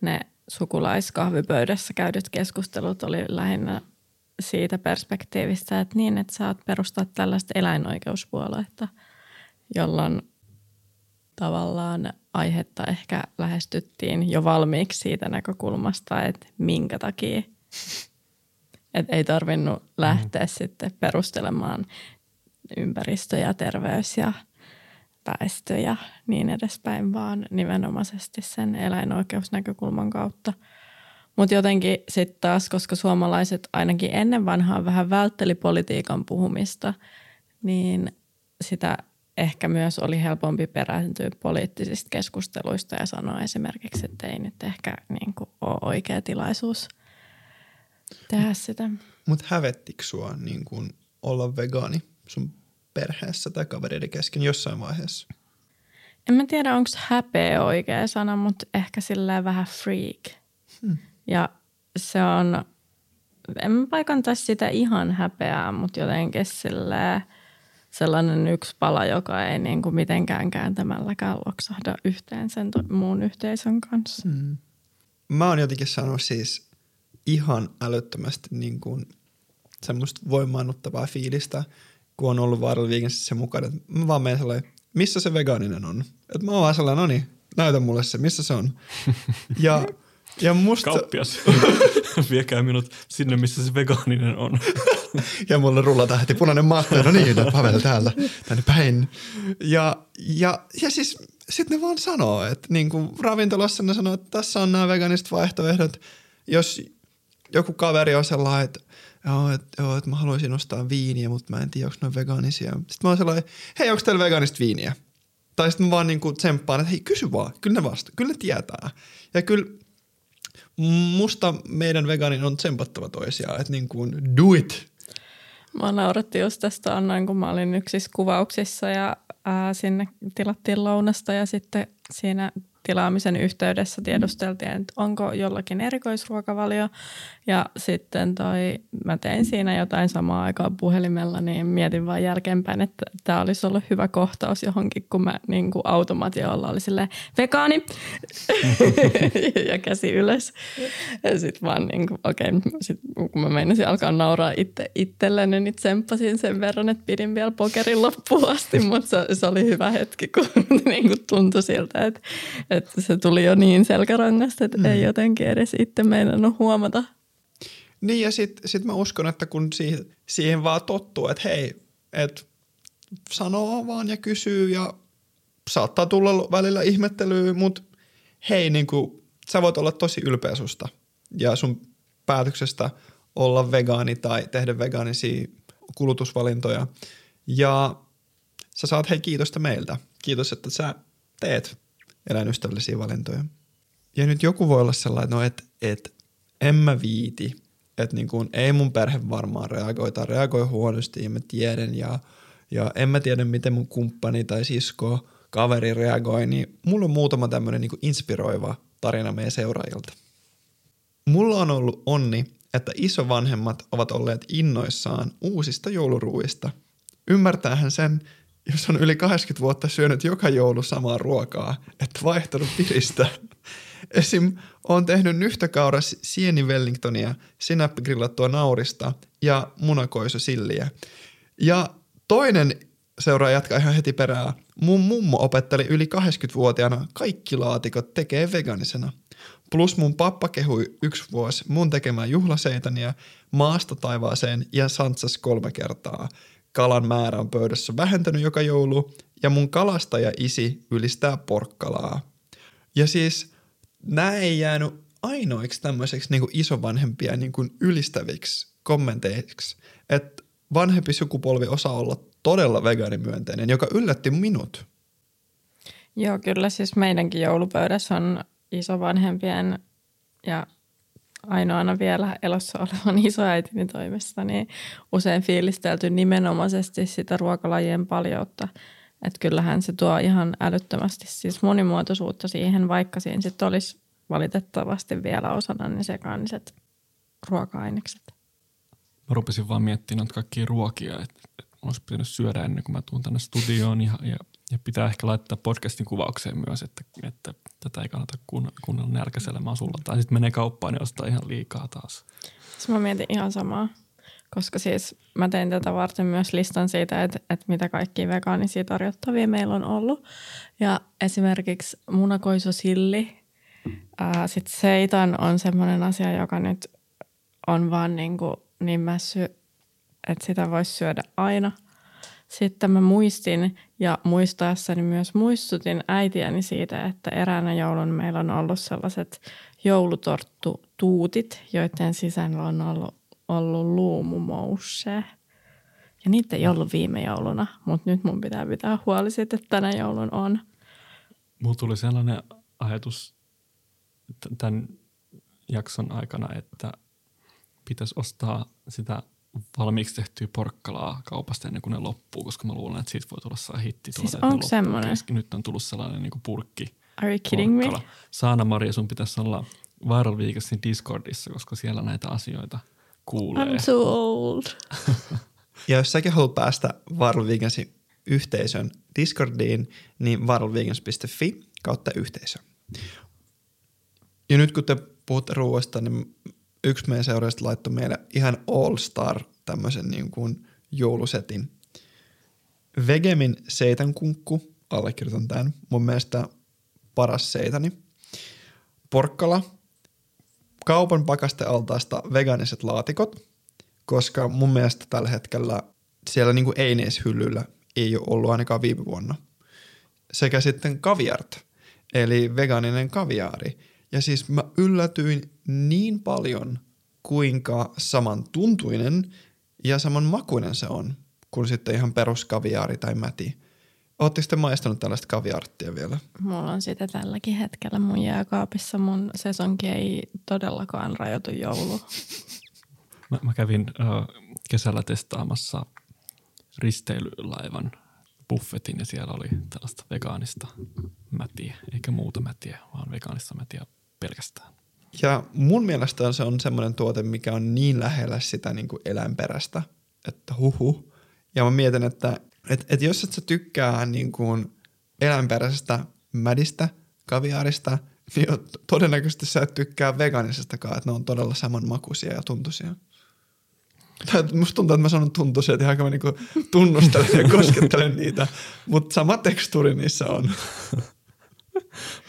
ne sukulaiskahvipöydässä käydyt keskustelut oli lähinnä siitä perspektiivistä, että niin, että saat perustaa tällaista eläinoikeuspuoluetta, jolloin tavallaan aihetta ehkä lähestyttiin jo valmiiksi siitä näkökulmasta, että minkä takia. Että ei tarvinnut lähteä mm. sitten perustelemaan ympäristö ja terveys ja väestö ja niin edespäin, vaan nimenomaisesti sen eläinoikeusnäkökulman kautta. Mutta jotenkin sitten taas, koska suomalaiset ainakin ennen vanhaa vähän vältteli politiikan puhumista, niin sitä ehkä myös oli helpompi perääntyä poliittisista keskusteluista ja sanoa esimerkiksi, että ei nyt ehkä niin kuin ole oikea tilaisuus tehdä sitä. Mutta hävettikö sua niin kuin olla vegaani sun perheessä tai kavereiden kesken jossain vaiheessa? En mä tiedä, onko häpeä oikea sana, mutta ehkä silleen vähän freak. Hmm. Ja se on, en mä paikantaisi sitä ihan häpeää, mutta jotenkin silleen sellainen yksi pala, joka ei niin kuin mitenkään kääntämälläkään loksahda yhteen sen to- muun yhteisön kanssa. Hmm. Mä oon jotenkin sanonut siis ihan älyttömästi niin kuin semmoista voimaannuttavaa fiilistä – kun on ollut Viral Weekendsissä mukana, että mä vaan menen sellainen, missä se vegaaninen on? Että mä oon vaan sellainen, no niin, näytä mulle se, missä se on. [LAUGHS] Ja, ja musta... Kauppias, [LAUGHS] viekää minut sinne, missä se vegaaninen on. [LAUGHS] ja mulle rullataan heti punainen matto, no niin, Pavel täällä, tänne päin. Ja, ja, ja siis sitten ne vaan sanoo, että niin kuin ravintolassa ne sanoo, että tässä on nämä vegaaniset vaihtoehdot. Jos joku kaveri on sellainen, että joo, että joo, et mä haluaisin ostaa viiniä, mutta mä en tiedä, onko ne vegaanisia. Sitten mä oon sellainen, hei, onko teillä vegaanista viiniä? Tai sitten mä vaan niinku tsemppaan, että hei, kysy vaan, kyllä ne vasta, kyllä ne tietää. Ja kyllä musta meidän vegaanin on tsempattava toisiaan, että niin kuin do it. Mä nauratti just tästä annoin, kun mä olin yksissä kuvauksissa ja ää, sinne tilattiin lounasta ja sitten siinä tilaamisen yhteydessä tiedusteltiin, että onko jollakin erikoisruokavalio. Ja sitten toi, mä tein siinä jotain samaa aikaa puhelimella, niin mietin vaan jälkeenpäin, että tämä olisi ollut hyvä kohtaus johonkin, kun mä niin kuin automatiolla oli silleen, vegaani [LAUGHS] ja käsi ylös. Ja sitten vaan niin kuin, okei, sit, kun mä meinasin alkaa nauraa itse itselleni, niin tsemppasin sen verran, että pidin vielä pokerin loppuun asti, mutta se, se oli hyvä hetki, kun [LAUGHS] niin kuin tuntui siltä, että, että se tuli jo niin selkärangasta, että mm. ei jotenkin edes itse meinannut huomata. Niin ja sitten sit mä uskon, että kun siihen, siihen vaan tottuu, että hei, että sanoo vaan ja kysyy ja saattaa tulla välillä ihmettelyä, mutta hei, niin kuin, sä voit olla tosi ylpeä susta ja sun päätöksestä olla vegaani tai tehdä vegaanisia kulutusvalintoja. Ja sä saat hei kiitosta meiltä. Kiitos, että sä teet eläinystävällisiä valintoja. Ja nyt joku voi olla sellainen, no että et, en mä viiti, että niin kuin, ei mun perhe varmaan reagoi tai reagoi huonosti ja mä tiedän ja, ja en mä tiedä miten mun kumppani tai sisko, kaveri reagoi, niin mulla on muutama tämmöinen niin inspiroiva tarina meidän seuraajilta. Mulla on ollut onni, että isovanhemmat ovat olleet innoissaan uusista jouluruuista. Ymmärtäähän sen, jos on yli 80 vuotta syönyt joka joulu samaa ruokaa, että vaihtanut piristä. Esim. on tehnyt nyhtökaura sieni Wellingtonia, sinappigrillattua naurista ja munakoisosilliä. Ja toinen seuraa jatkaa ihan heti perään. Mun mummo opetteli yli 80-vuotiaana kaikki laatikot tekee veganisena. Plus mun pappa kehui yksi vuosi mun tekemään juhlaseitania maasta taivaaseen ja santsas kolme kertaa. Kalan määrä on pöydässä vähentänyt joka joulu ja mun kalastaja isi ylistää porkkalaa. Ja siis nämä ei jäänyt ainoiksi tämmöiseksi niin isovanhempia niin kuin ylistäviksi kommenteiksi, että vanhempi sukupolvi osaa olla todella vegaanimyönteinen, joka yllätti minut. Joo, kyllä siis meidänkin joulupöydässä on isovanhempien ja ainoana vielä elossa olevan isoäitini toimesta, niin usein fiilistelty nimenomaisesti sitä ruokalajien paljoutta. Että kyllähän se tuo ihan älyttömästi siis monimuotoisuutta siihen, vaikka siinä sitten olisi valitettavasti vielä osana ne sekaaniset ruoka-ainekset. Mä rupesin vaan miettimään noita kaikkia ruokia, että, että olisi pitänyt syödä ennen kuin mä tuun tänne studioon ja, ja, ja pitää ehkä laittaa podcastin kuvaukseen myös, että, että tätä ei kannata kun, kuunnella nälkäiselemään sulla. Tai sitten menee kauppaan ja ostaa ihan liikaa taas. Siis mä mietin ihan samaa, koska siis mä tein tätä varten myös listan siitä, että, että mitä kaikki vegaanisia tarjottavia meillä on ollut. Ja esimerkiksi munakoisosilli, sitten seitan on semmoinen asia, joka nyt on vaan niin, kuin niin mässy, että sitä voisi syödä aina. Sitten mä muistin ja muistaessani myös muistutin äitiäni siitä, että eräänä joulun meillä on ollut sellaiset joulutorttutuutit, joiden sisällä on ollut, ollut luumumousse. Ja niitä ei ollut viime jouluna, mutta nyt mun pitää pitää huoli siitä, että tänä joulun on. Mulla tuli sellainen ajatus tämän jakson aikana, että pitäisi ostaa sitä valmiiksi tehtyä porkkalaa kaupasta ennen kuin ne loppuu, koska mä luulen, että siitä voi tulla saa hitti. Siis onko semmoinen? Nyt on tullut sellainen niin purkki. Are you kidding porkkala. me? Saana Maria, sun pitäisi olla Viral Weekesin Discordissa, koska siellä näitä asioita kuulee. I'm too old. [LAUGHS] ja jos säkin haluat päästä Viral Weekensin yhteisön Discordiin, niin viralvegans.fi kautta yhteisö. Ja nyt kun te puhutte ruoasta, niin yksi meidän seuraajista laittoi meille ihan all-star tämmöisen niin kuin joulusetin. Vegemin seitankunkku, allekirjoitan tämän, mun mielestä paras seitani. Porkkala, kaupan pakastealtaasta vegaaniset laatikot, koska mun mielestä tällä hetkellä siellä niin kuin hyllyllä ei ole ollut ainakaan viime vuonna. Sekä sitten kaviart, eli vegaaninen kaviaari – ja siis mä yllätyin niin paljon, kuinka samantuntuinen ja saman makuinen se on, kuin sitten ihan peruskaviaari tai mäti. Oletteko te maistanut tällaista kaviarttia vielä? Mulla on sitä tälläkin hetkellä mun jääkaapissa. Mun sesonki ei todellakaan rajoitu joulu. [LAUGHS] Mä, mä kävin äh, kesällä testaamassa risteilylaivan buffetin ja siellä oli tällaista vegaanista mätiä, eikä muuta mätiä, vaan vegaanista mätiä pelkästään. Ja mun mielestä se on semmoinen tuote, mikä on niin lähellä sitä niin kuin eläinperäistä, että huhu. Ja mä mietin, että et, et jos et sä tykkää niin kuin eläinperäisestä mädistä, kaviaarista, niin todennäköisesti sä et tykkää veganisestakaan, että ne on todella samanmakuisia ja tuntuisia. Musta tuntuu, että mä sanon tuntuisia, että ihan mä niinku tunnustelen ja [LAUGHS] koskettelen niitä, mutta sama tekstuuri niissä on. [LAUGHS]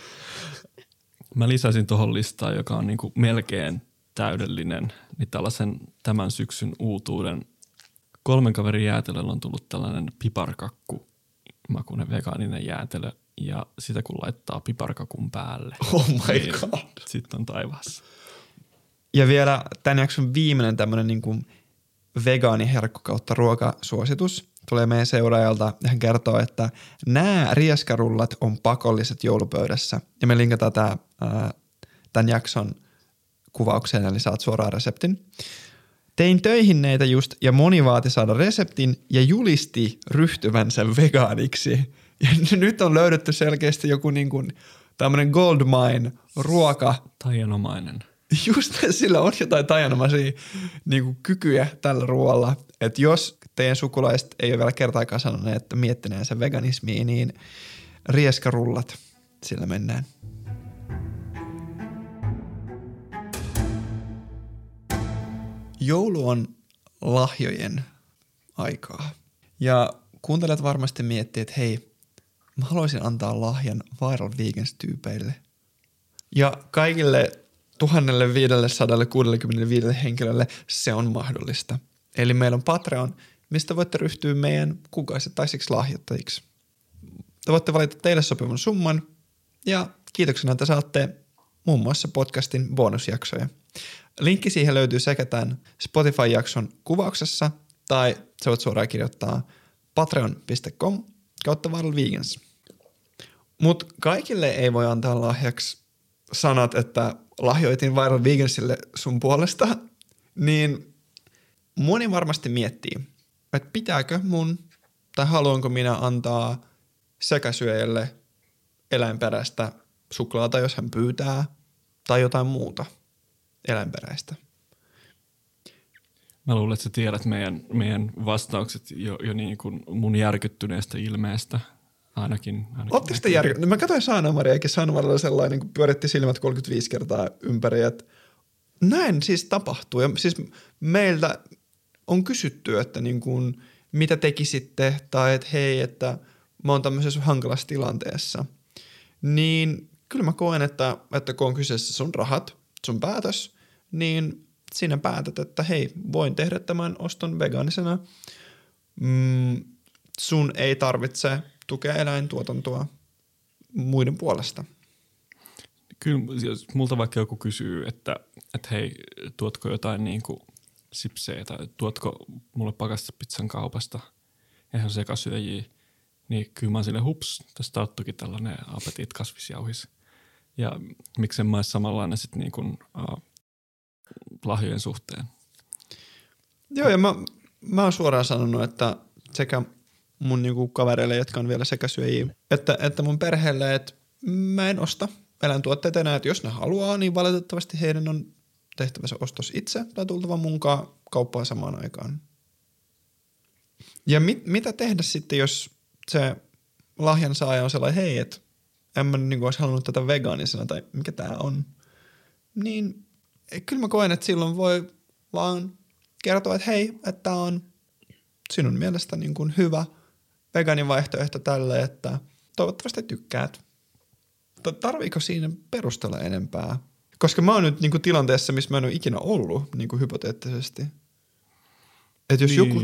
Mä lisäsin tuohon listaan, joka on niin kuin melkein täydellinen, niin tällaisen tämän syksyn uutuuden. Kolmen kaverin jäätelöllä on tullut tällainen piparkakku makuinen vegaaninen jäätelö ja sitä kun laittaa piparkakun päälle. [LAUGHS] Oh my niin god. Sitten on taivaassa. Ja vielä tämän jakson viimeinen tämmöinen niin kuin vegaaniherkku kautta ruokasuositus tulee meidän seuraajalta ja hän kertoo, että nämä rieskarullat on pakolliset joulupöydässä. Ja me linkataan tämä, tämän jakson kuvaukseen, eli saat suoraan reseptin. Tein töihin neitä just ja moni vaati saada reseptin ja julisti ryhtyvänsä vegaaniksi. Ja nyt on löydetty selkeästi joku niin kuin tämmöinen gold mine ruoka. Taianomainen. Just sillä on jotain tajanomaisia niin kuin kykyjä tällä ruoalla. Että jos teidän sukulaiset ei ole vielä kertaakaan sanoneet, että miettineensä veganismiin, niin rieskarullat, sillä mennään. Joulu on lahjojen aikaa. Ja kuuntelijat varmasti miettii, että hei, mä haluaisin antaa lahjan Viral Vegans-tyypeille. Ja kaikille 1565 henkilölle se on mahdollista. Eli meillä on Patreon, mistä voitte ryhtyä meidän kuukausittaisiksi lahjoittajiksi. Te voitte valita teille sopivan summan ja kiitoksena te saatte muun muassa podcastin bonusjaksoja. Linkki siihen löytyy sekä tämän Spotify-jakson kuvauksessa tai sä voit suoraan kirjoittaa patreon.com kautta Vegans. Mutta kaikille ei voi antaa lahjaksi sanat, että lahjoitin Viral Vegansille sun puolesta, niin moni varmasti miettii, että pitääkö mun tai haluanko minä antaa sekäsyöjälle eläinperäistä suklaata, jos hän pyytää, tai jotain muuta eläinperäistä. Mä luulen, että sä tiedät meidän, meidän vastaukset jo, jo niin kuin mun järkyttyneestä ilmeestä ainakin. ainakin Oletteko te järky... No mä katsoin Saana Maria, eikä Saana Maria sellainen, kun pyöritti silmät 35 kertaa ympäri, että näin siis tapahtuu. Ja siis meiltä on kysytty, että niin kuin, mitä tekisitte, tai että hei, että mä oon tämmöisessä hankalassa tilanteessa. Niin kyllä mä koen, että, että kun on kyseessä sun rahat, sun päätös, niin sinä päätät, että hei, voin tehdä tämän oston vegaanisena. Mm, sun ei tarvitse tukea eläintuotantoa muiden puolesta. Kyllä, jos multa vaikka joku kysyy, että, että hei, tuotko jotain niin kuin sipsejä tai tuotko mulle pakastepizzan kaupasta, eihän sekasyöjiä, niin kyllä mä sille hups, tästä ottukin tällainen apetit kasvisjauhis. Ja miksen mä samanlainen sitten niin kuin, uh, lahjojen suhteen. Joo, ja mä, mä oon suoraan sanonut, että sekä mun niinku kavereille, jotka on vielä syöjiä, että, että mun perheelle, että mä en osta eläintuotteita enää, että jos ne haluaa, niin valitettavasti heidän on tehtävä se ostos itse tai tultava munkaan kauppaan samaan aikaan. Ja mit, mitä tehdä sitten, jos se lahjan saaja on sellainen, hei, että en mä niin olisi halunnut tätä vegaanisena tai mikä tämä on, niin kyllä mä koen, että silloin voi vaan kertoa, että hei, että on sinun mielestä niin kuin hyvä vegaanivaihtoehto tälle, että toivottavasti tykkäät. Tarviiko siinä perustella enempää? Koska mä oon nyt niin kuin tilanteessa, missä mä en ole ikinä ollut niin kuin hypoteettisesti. Että jos niin. joku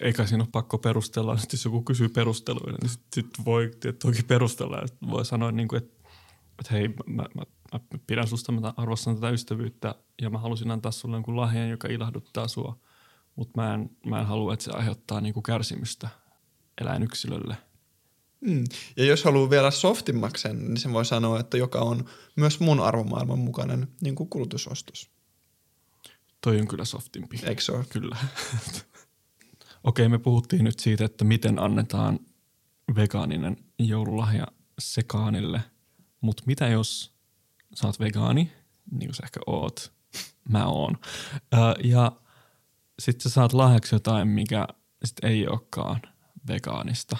eikä siinä ole pakko perustella. Sitten jos joku kysyy perusteluja, niin sitten sit voi toki perustella. Että voi sanoa, niin kuin, että, että hei, mä, mä, mä pidän susta, mä arvostan tätä ystävyyttä ja mä halusin antaa sulle jonkun lahjan, joka ilahduttaa sua. Mutta mä en, mä en halua, että se aiheuttaa niin kuin kärsimystä eläinyksilölle. Mm. Ja jos haluaa vielä softimmaksen, niin se voi sanoa, että joka on myös mun arvomaailman mukainen niin kuin kulutusostos. Toi on kyllä softimpi. Eikö se ole? Kyllä. [LAUGHS] Okei, me puhuttiin nyt siitä, että miten annetaan vegaaninen joululahja sekaanille. Mutta mitä jos sä oot vegaani, niin kuin sä ehkä oot, mä oon, ja sitten sä saat lahjaksi jotain, mikä sit ei olekaan vegaanista.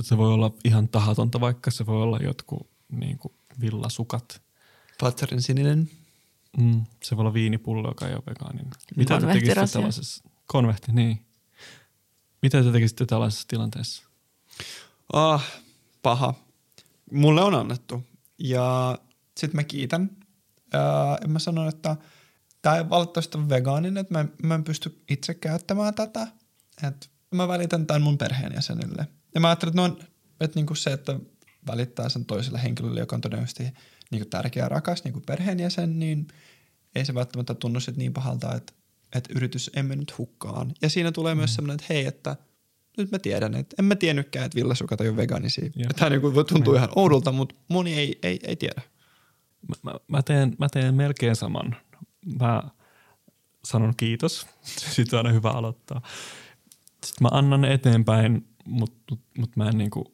Se voi olla ihan tahatonta, vaikka se voi olla jotkut niin kuin villasukat. Patsarin sininen. Mm, se voi olla viinipullo, joka ei ole vegaaninen. Mitä te tekisitte tällaisessa? Konvehti, niin. Mitä te tekisitte tällaisessa tilanteessa? Ah, paha. Mulle on annettu. Ja sitten mä kiitän. Ja mä sanon, että tämä ei valitettavasti ole vegaaninen, että mä, mä en pysty itse käyttämään tätä. Että mä välitän tämän mun perheenjäsenille. Ja mä ajattelin, että, no, että niinku se, että välittää sen toiselle henkilölle, joka on todennäköisesti niinku tärkeä ja rakas niinku perheenjäsen, niin ei se välttämättä tunnu niin pahalta, että että yritys ei mennyt hukkaan. Ja siinä tulee mm. myös semmoinen, että hei, että nyt mä tiedän, että en mä tiennytkään, että villasukat on vegaanisia. Tämä niin tuntuu ihan oudolta, mutta moni ei, ei, ei tiedä. Mä, mä, teen, mä teen melkein saman. Mä sanon kiitos. [LAUGHS] Sitten on aina hyvä aloittaa. Sitten mä annan eteenpäin, mutta mut, mut mä en niinku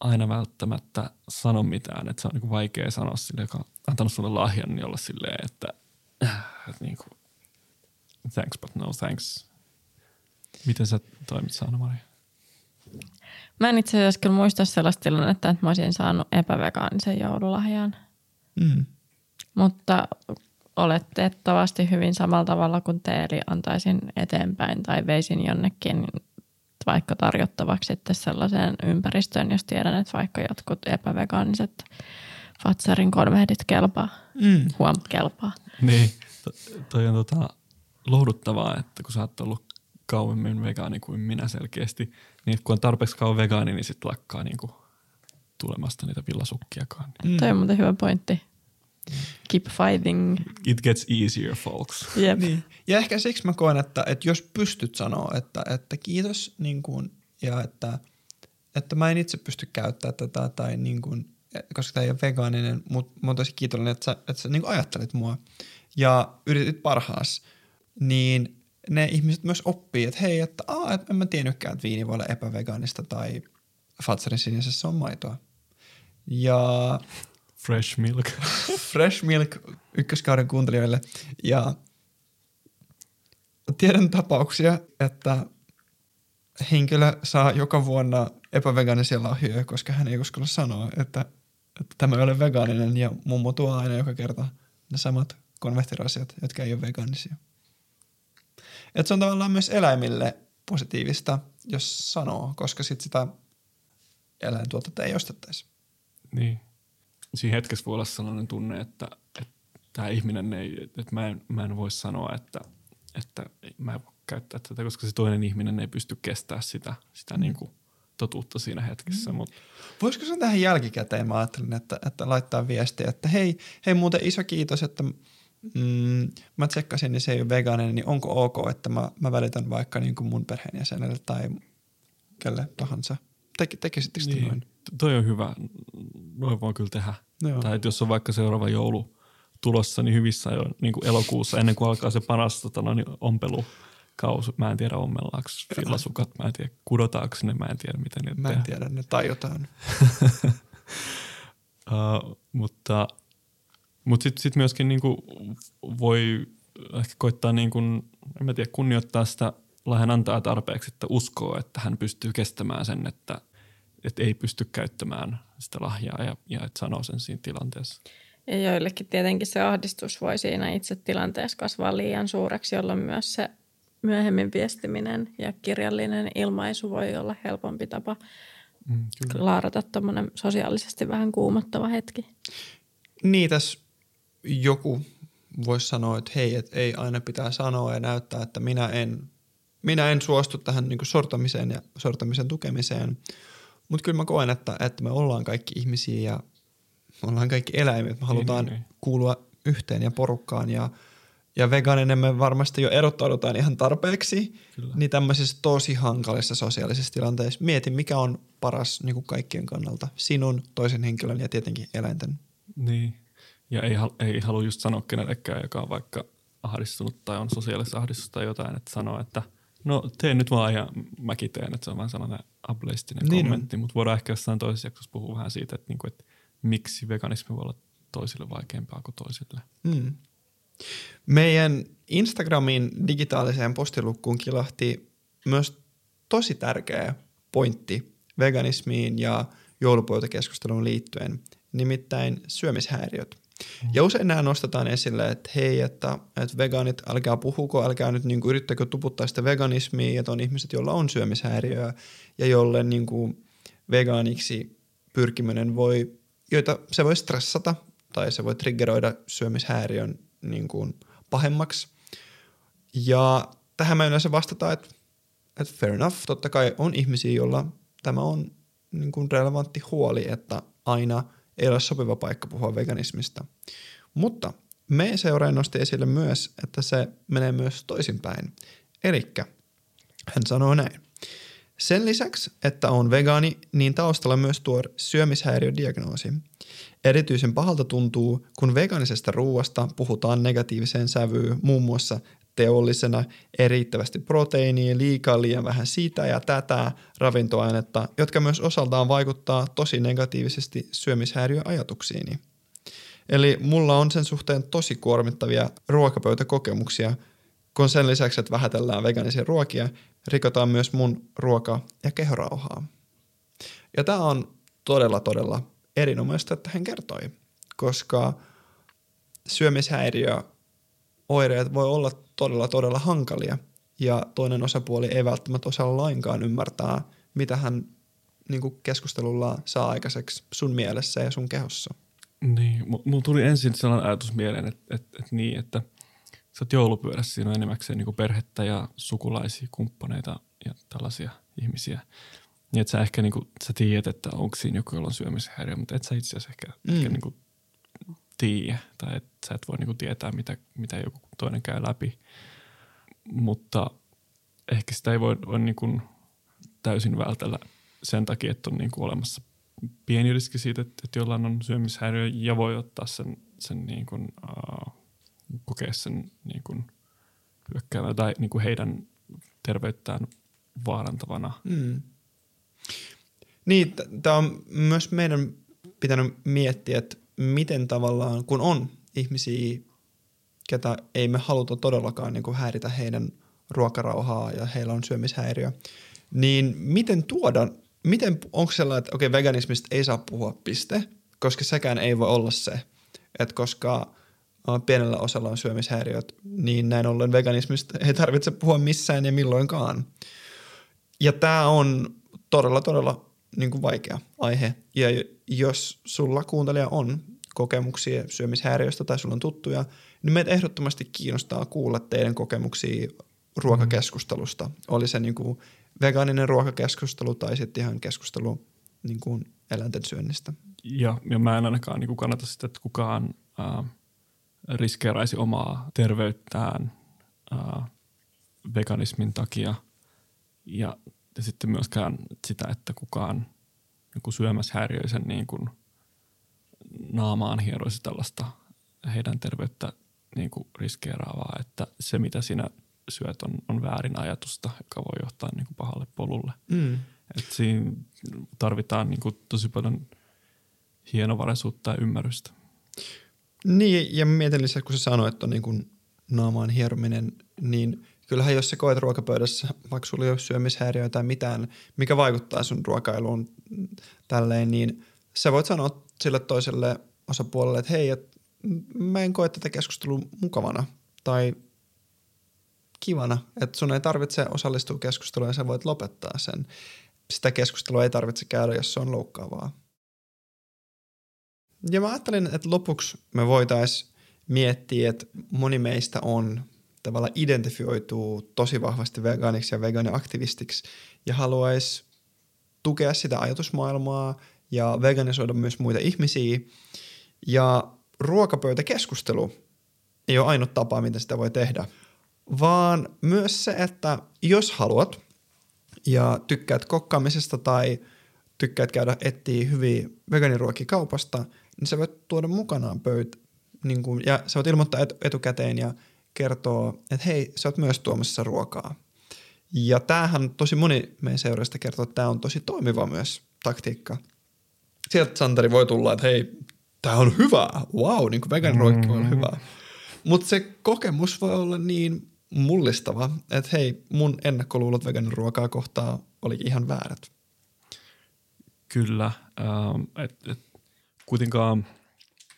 aina välttämättä sano mitään. Että se on niinku vaikea sanoa sille, joka on antanut sulle lahjan, niin olla silleen, että, että niinku, thanks but no thanks. Miten sä toimit Saana Maria? Mä en itse asiassa kyllä muista sellaista tilannetta, että mä olisin saanut epävegaanisen joululahjan. Mm. Mutta oletettavasti hyvin samalla tavalla kuin te, eli antaisin eteenpäin tai veisin jonnekin vaikka tarjottavaksi sitten sellaiseen ympäristöön, jos tiedän, että vaikka jotkut epävegaaniset Fatsarin konvehdit kelpaa. Mm. Huom, kelpaa. Niin, to, toi on tota, lohduttavaa, että kun sä oot ollut kauemmin vegaani kuin minä selkeästi, niin kun on tarpeeksi kauan vegaani, niin sitten lakkaa niinku tulemasta niitä villasukkiakaan. Mm. Toi on muuten hyvä pointti. Keep fighting. It gets easier, folks. Yep. Niin. Ja ehkä siksi mä koen, että, että jos pystyt sanoa, että, että kiitos niin kuin, ja että, että mä en itse pysty käyttämään tätä tai niin kuin, koska tämä ei ole vegaaninen, mutta mä oon tosi kiitollinen, että sä, että sä niin kuin ajattelit mua ja yritit parhaas, niin ne ihmiset myös oppii, että hei, että, aa, että en mä tiennytkään, että viini voi olla epävegaanista tai Fatsarin sinisessä on maitoa. Ja Fresh milk. [LAUGHS] Fresh Milk ykköskauden kuuntelijoille. Ja tiedän tapauksia, että henkilö saa joka vuonna epävegaanisia lahjoja, koska hän ei uskalla sanoa, että, että tämä ei ole vegaaninen ja mummo tuo aina joka kerta ne samat konvehtirasiat, jotka ei ole vegaanisia. Et se on tavallaan myös eläimille positiivista, jos sanoo, koska sit sitä eläintuotetta ei ostettaisi. Niin. Siinä hetkessä voi olla sellainen tunne, että, että tämä ihminen ei, että mä en, mä en voi sanoa, että, että mä en voi käyttää tätä, koska se toinen ihminen ei pysty kestämään sitä, sitä mm. niin kuin totuutta siinä hetkessä. Mm. Mut. Voisiko se tähän jälkikäteen, mä ajattelin, että, että laittaa viestiä, että hei, hei muuten iso kiitos, että mm, mä tsekkasin, niin se ei ole vegaaninen, niin onko ok, että mä, mä välitän vaikka niin kuin mun perheenjäsenelle tai kelle tahansa. Tek, tekisittekö niin. noin? Toi on hyvä. Noin voi kyllä tehdä. Joo. Tai että jos on vaikka seuraava joulu tulossa, niin hyvissä jo niin kuin elokuussa, ennen kuin alkaa se paras tota, niin ompelukausi. Mä en tiedä ommellaanko villasukat, mä en tiedä kudotaanko ne, mä en tiedä miten ne Mä en tiedä, ne tajutaan. [LAUGHS] uh, mutta mutta sitten sit myöskin niinku voi ehkä koittaa niinku, en mä tiedä, kunnioittaa sitä lahjan antaa tarpeeksi, että uskoo, että hän pystyy kestämään sen, että, että ei pysty käyttämään sitä lahjaa ja, ja että sanoo sen siinä tilanteessa. Ja joillekin tietenkin se ahdistus voi siinä itse tilanteessa kasvaa liian suureksi, jolloin myös se myöhemmin viestiminen ja kirjallinen ilmaisu voi olla helpompi tapa mm, laarata tuommoinen sosiaalisesti vähän kuumottava hetki. Niin, tässä joku voisi sanoa, että hei, et ei aina pitää sanoa ja näyttää, että minä en, minä en suostu tähän niin sortamiseen ja sortamisen tukemiseen. Mutta kyllä mä koen, että, että me ollaan kaikki ihmisiä ja me ollaan kaikki eläimiä. Me halutaan niin, niin, niin. kuulua yhteen ja porukkaan ja, ja vegaaninen me varmasti jo erottaudutaan ihan tarpeeksi. Kyllä. Niin tämmöisissä tosi hankalissa sosiaalisissa tilanteissa mieti, mikä on paras niin kuin kaikkien kannalta. Sinun, toisen henkilön ja tietenkin eläinten. Niin. Ja ei, ei halua just sanoa kenellekään, joka on vaikka ahdistunut tai on sosiaalisessa ahdistusta tai jotain, että sanoo, että no tee nyt vaan ja mäkin teen, että se on vaan sellainen ableistinen niin kommentti, mutta voidaan ehkä jossain toisessa jaksossa puhua vähän siitä, että, niinku, että miksi veganismi voi olla toisille vaikeampaa kuin toisille. Mm. Meidän Instagramin digitaaliseen postilukkuun kilahti myös tosi tärkeä pointti veganismiin ja joulupöytäkeskusteluun liittyen, nimittäin syömishäiriöt. Ja usein nämä nostetaan esille, että hei, että, että vegaanit, älkää puhuko, älkää nyt niin kuin, yrittäkö tuputtaa sitä veganismia, että on ihmiset, joilla on syömishäiriöä ja jolle niin kuin, vegaaniksi pyrkiminen voi, joita se voi stressata tai se voi triggeroida syömishäiriön niin kuin, pahemmaksi. Ja tähän me yleensä vastataan, että, että fair enough, totta kai on ihmisiä, joilla tämä on niin kuin relevantti huoli, että aina – ei ole sopiva paikka puhua veganismista. Mutta me seuraaja nosti esille myös, että se menee myös toisinpäin. Eli hän sanoo näin. Sen lisäksi, että on vegaani, niin taustalla myös tuo syömishäiriödiagnoosi. Erityisen pahalta tuntuu, kun veganisesta ruuasta puhutaan negatiiviseen sävyyn muun muassa teollisena, erittävästi proteiinia, liikaa liian vähän sitä ja tätä ravintoainetta, jotka myös osaltaan vaikuttaa tosi negatiivisesti syömishäiriöajatuksiini. Eli mulla on sen suhteen tosi kuormittavia ruokapöytäkokemuksia, kun sen lisäksi, että vähätellään veganisia ruokia, rikotaan myös mun ruoka- ja kehorauhaa. Ja tämä on todella, todella erinomaista, että hän kertoi, koska syömishäiriö oireet voi olla todella, todella hankalia. ja toinen osapuoli ei välttämättä osaa lainkaan ymmärtää, mitä hän niin kuin keskustelulla saa aikaiseksi sun mielessä ja sun kehossa. Niin, mulla tuli ensin sellainen ajatus mieleen, että, että, että niin, että sä oot joulupyörässä, siinä on enimmäkseen niin perhettä ja sukulaisia, kumppaneita ja tällaisia ihmisiä. Niin että sä ehkä niin kuin, sä tiedät, että onko siinä joku, jolla on syömishäiriö, mutta et sä itse asiassa ehkä, mm. ehkä niin kuin tiedä. Tai että sä et voi niin kuin tietää, mitä, mitä joku toinen käy läpi. Mutta ehkä sitä ei voi, voi niin kuin täysin vältellä sen takia, että on niin kuin olemassa pieni riski siitä, että, että jollain on syömishäiriö ja voi ottaa sen, sen niin kuin, uh, kokea sen niin kuin hyökkäävän tai niin kuin heidän terveyttään vaarantavana. Mm. Niin, tämä on myös meidän pitänyt miettiä, että miten tavallaan, kun on ihmisiä, ketä ei me haluta todellakaan niin kuin häiritä heidän ruokarauhaa ja heillä on syömishäiriö, niin miten tuoda, miten, onko sellainen, että okei, veganismista ei saa puhua piste, koska sekään ei voi olla se, että koska pienellä osalla on syömishäiriöt, niin näin ollen veganismista ei tarvitse puhua missään ja milloinkaan. Ja tämä on todella, todella niin kuin vaikea aihe. Ja jos sulla kuuntelija on kokemuksia syömishäiriöistä tai sulla on tuttuja, niin meitä ehdottomasti kiinnostaa kuulla teidän kokemuksia ruokakeskustelusta. Oli se niin kuin vegaaninen ruokakeskustelu tai sitten ihan keskustelu niin kuin eläinten syönnistä. Ja, ja mä en ainakaan niin kuin kannata sitä, että kukaan äh, riskeeraisi omaa terveyttään äh, veganismin takia. Ja, ja sitten myöskään sitä, että kukaan niin syömäshäiriöisen niin kuin naamaan hieroisi tällaista heidän terveyttä niin kuin riskeeraavaa, että se mitä sinä syöt on, on väärin ajatusta, joka voi johtaa niin kuin pahalle polulle. Mm. Et siinä tarvitaan niin kuin tosi paljon hienovaraisuutta ja ymmärrystä. Niin, ja mietin lisäksi, kun sä sanoit, että on niin kuin naamaan hierominen, niin kyllähän jos sä koet ruokapöydässä, vaikka sulla ei ole syömishäiriöä tai mitään, mikä vaikuttaa sun ruokailuun tälleen, niin sä voit sanoa sille toiselle osapuolelle, että hei, et mä en koe tätä keskustelua mukavana tai kivana, että sun ei tarvitse osallistua keskusteluun ja sä voit lopettaa sen. Sitä keskustelua ei tarvitse käydä, jos se on loukkaavaa. Ja mä ajattelin, että lopuksi me voitaisiin miettiä, että moni meistä on tavallaan identifioituu tosi vahvasti vegaaniksi ja vegaaniaktivistiksi ja haluaisi tukea sitä ajatusmaailmaa ja veganisoida myös muita ihmisiä. Ja ruokapöytäkeskustelu ei ole ainut tapa, miten sitä voi tehdä, vaan myös se, että jos haluat ja tykkäät kokkaamisesta tai tykkäät käydä etsiä hyviä vegaaniruokia kaupasta, niin sä voit tuoda mukanaan pöytä, niin kuin, ja sä voit ilmoittaa etukäteen ja kertoo, että hei, sä oot myös tuomassa ruokaa. Ja tämähän tosi moni meidän seurasta kertoo, että tämä on tosi toimiva myös taktiikka. Sieltä Santeri voi tulla, että hei, tämä on hyvää, wow, niin kuin veganiruokki on mm-hmm. hyvää. Mutta se kokemus voi olla niin mullistava, että hei, mun ennakkoluulot veganiruokaa kohtaa oli ihan väärät. Kyllä, ähm, et, et, kuitenkaan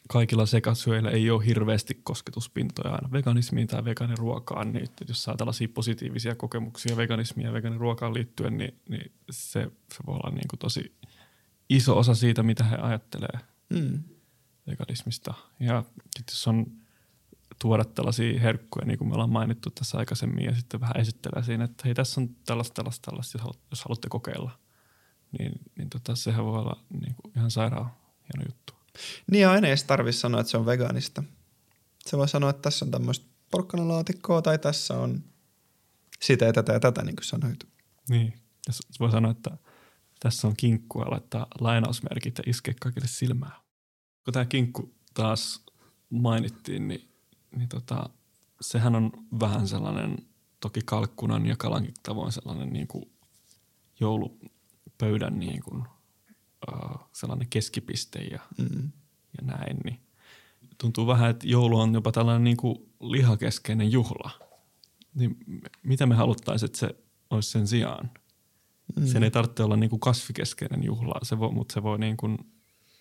kaikilla sekasyöillä ei ole hirveästi kosketuspintoja aina veganismiin tai vegaaniruokaan, niin jos saa tällaisia positiivisia kokemuksia veganismiin ja vegaaniruokaan liittyen, niin, niin se, se voi olla niin kuin tosi iso osa siitä, mitä he ajattelee mm. veganismista. Ja jos on tuoda tällaisia herkkuja, niin kuin me ollaan mainittu tässä aikaisemmin, ja sitten vähän esittelee siinä, että hei, tässä on tällaista, tällaista, tällaista, jos haluatte kokeilla. Niin, niin tota, sehän voi olla niin kuin ihan sairaan hieno juttu. Niin aina ei tarvitse sanoa, että se on vegaanista. Se voi sanoa, että tässä on tämmöistä porkkanalaatikkoa tai tässä on sitä ja tätä ja tätä, niin kuin sanoit. Niin, ja voi sanoa, että tässä on kinkkua laittaa lainausmerkit ja iskee kaikille silmää. Kun tämä kinkku taas mainittiin, niin, niin tota, sehän on vähän sellainen, toki kalkkunan ja kalankin tavoin sellainen niin kuin joulupöydän niin kuin – uh, sellainen keskipiste ja, mm. ja näin, niin tuntuu vähän, että joulu on jopa tällainen niin kuin lihakeskeinen juhla. Niin mitä me haluttaisiin, että se olisi sen sijaan? Mm. Sen ei tarvitse olla niin kuin kasvikeskeinen juhla, se voi, mutta se voi niin kuin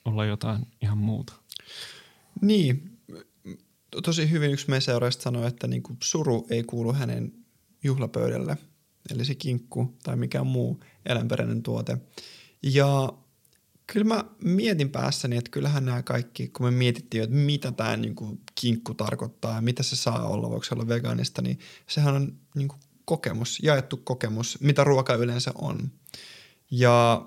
olla jotain ihan muuta. Niin, tosi hyvin yksi meidän seuraajista sanoi, että niin kuin suru ei kuulu hänen juhlapöydälle, eli se kinkku tai mikä muu eläinperäinen tuote. Ja kyllä mä mietin päässäni, että kyllähän nämä kaikki, kun me mietittiin, että mitä tämä niinku kinkku tarkoittaa ja mitä se saa olla, voiko se olla vegaanista, niin sehän on niinku kokemus, jaettu kokemus, mitä ruoka yleensä on. Ja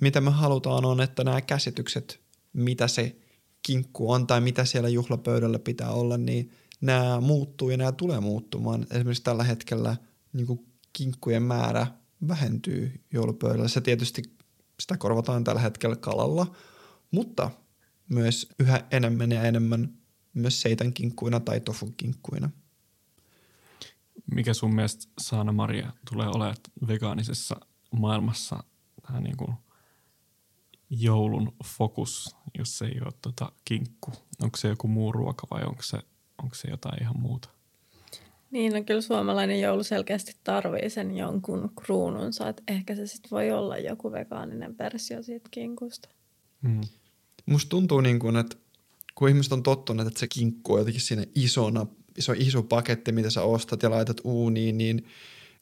mitä me halutaan on, että nämä käsitykset, mitä se kinkku on tai mitä siellä juhlapöydällä pitää olla, niin nämä muuttuu ja nämä tulee muuttumaan. Esimerkiksi tällä hetkellä niin kinkkujen määrä vähentyy joulupöydällä. Se tietysti sitä korvataan tällä hetkellä kalalla, mutta myös yhä enemmän ja enemmän myös seitän kinkkuina tai tofun kinkkuina. Mikä sun mielestä Saana Maria tulee olemaan vegaanisessa maailmassa tähän niin kuin joulun fokus, jos se ei ole tota kinkku? Onko se joku muu ruoka vai onko se, onko se jotain ihan muuta? Niin, no kyllä suomalainen joulu selkeästi tarvii sen jonkun kruununsa, että ehkä se sitten voi olla joku vegaaninen versio siitä kinkusta. Mm. Musta tuntuu niin kuin, että kun ihmiset on tottuneet, että se kinkku on jotenkin siinä isona, iso, iso paketti, mitä sä ostat ja laitat uuniin, niin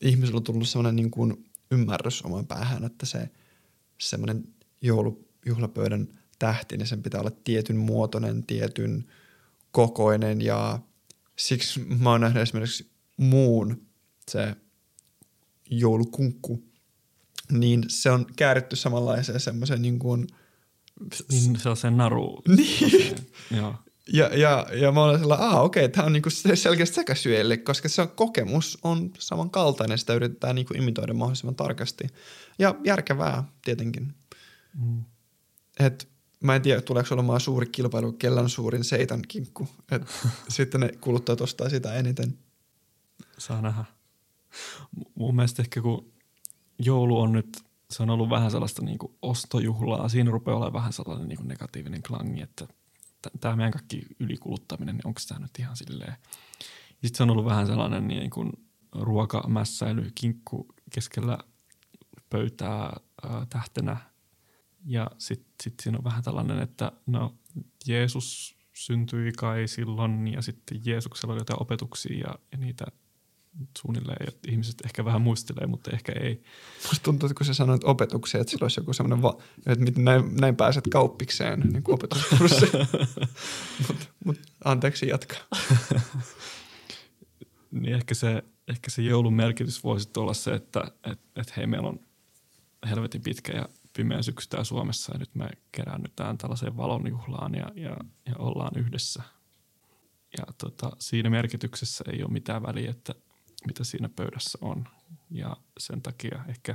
ihmisellä on tullut sellainen niin kuin ymmärrys oman päähän, että se semmoinen joulujuhlapöydän tähti, niin sen pitää olla tietyn muotoinen, tietyn kokoinen ja siksi mä oon nähnyt esimerkiksi muun se joulukunkku, niin se on kääritty samanlaiseen semmoiseen niin kuin... Niin se on se naru. Niin. Joo. Ja, ja, ja mä olen sellainen, ah okei, okay, tämä on niinku selkeästi sekasyölle, koska se on, kokemus on samankaltainen, sitä yritetään niinku imitoida mahdollisimman tarkasti. Ja järkevää tietenkin. Mm. Et mä en tiedä, tuleeko olemaan suuri kilpailu, kellä on suurin seitan kinkku. Et [LAUGHS] sitten ne kuluttajat ostaa sitä eniten. Saa nähdä. M- mun mielestä ehkä kun joulu on nyt, se on ollut vähän sellaista niin kuin ostojuhlaa. Siinä rupeaa olemaan vähän sellainen niin kuin negatiivinen klangi, että tämä meidän kaikki ylikuluttaminen, niin onko tämä nyt ihan silleen. Sitten se on ollut vähän sellainen niin kuin ruokamässäily, kinkku keskellä pöytää ää, tähtenä ja sitten sit siinä on vähän tällainen, että no Jeesus syntyi kai silloin ja sitten Jeesuksella oli jotain opetuksia ja, ja niitä suunnilleen, että ihmiset ehkä vähän muistelee, mutta ehkä ei. Musta tuntuu, että kun sä sanoit opetuksia, että sillä olisi joku semmoinen, va- että miten näin, näin pääset kauppikseen niin kuin opetuskurssi. [LAUGHS] mutta mut, anteeksi, jatka. [LAUGHS] niin ehkä se, ehkä se joulun merkitys voisi olla se, että et, et hei, meillä on helvetin pitkä ja pimeä syksy täällä Suomessa ja nyt me keräännytään tällaiseen valonjuhlaan ja, ja, ja ollaan yhdessä. Ja tota, siinä merkityksessä ei ole mitään väliä, että mitä siinä pöydässä on. Ja sen takia ehkä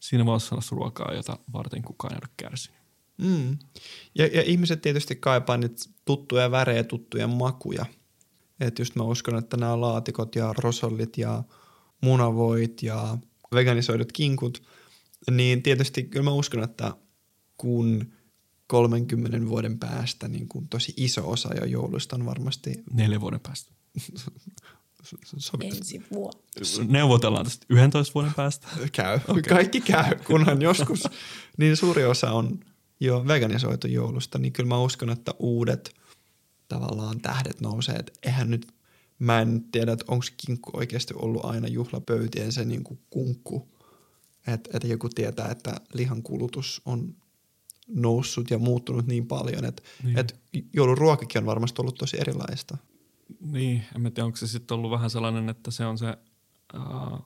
siinä voi olla ruokaa, jota varten kukaan ei ole kärsinyt. Mm. Ja, ja ihmiset tietysti kaipaa nyt tuttuja värejä, tuttuja makuja. Että just mä uskon, että nämä laatikot ja rosollit ja munavoit ja veganisoidut kinkut – niin tietysti kyllä mä uskon, että kun 30 vuoden päästä niin kuin tosi iso osa jo joulusta on varmasti... Neljä vuoden päästä. [LAUGHS] Ensi vuonna. Neuvotellaan tästä 11 vuoden päästä. [LAUGHS] Käy. Okay. Kaikki käy, kunhan joskus. niin suuri osa on jo veganisoitu joulusta, niin kyllä mä uskon, että uudet tavallaan tähdet nousee. Et eihän nyt, mä en tiedä, että onko kinkku oikeasti ollut aina juhlapöytien se niin kuin kunkku – että, että joku tietää, että lihan kulutus on noussut ja muuttunut niin paljon, että, niin. että joulun ruokakin on varmasti ollut tosi erilaista. Niin, en tiedä, onko se sitten ollut vähän sellainen, että se on se uh,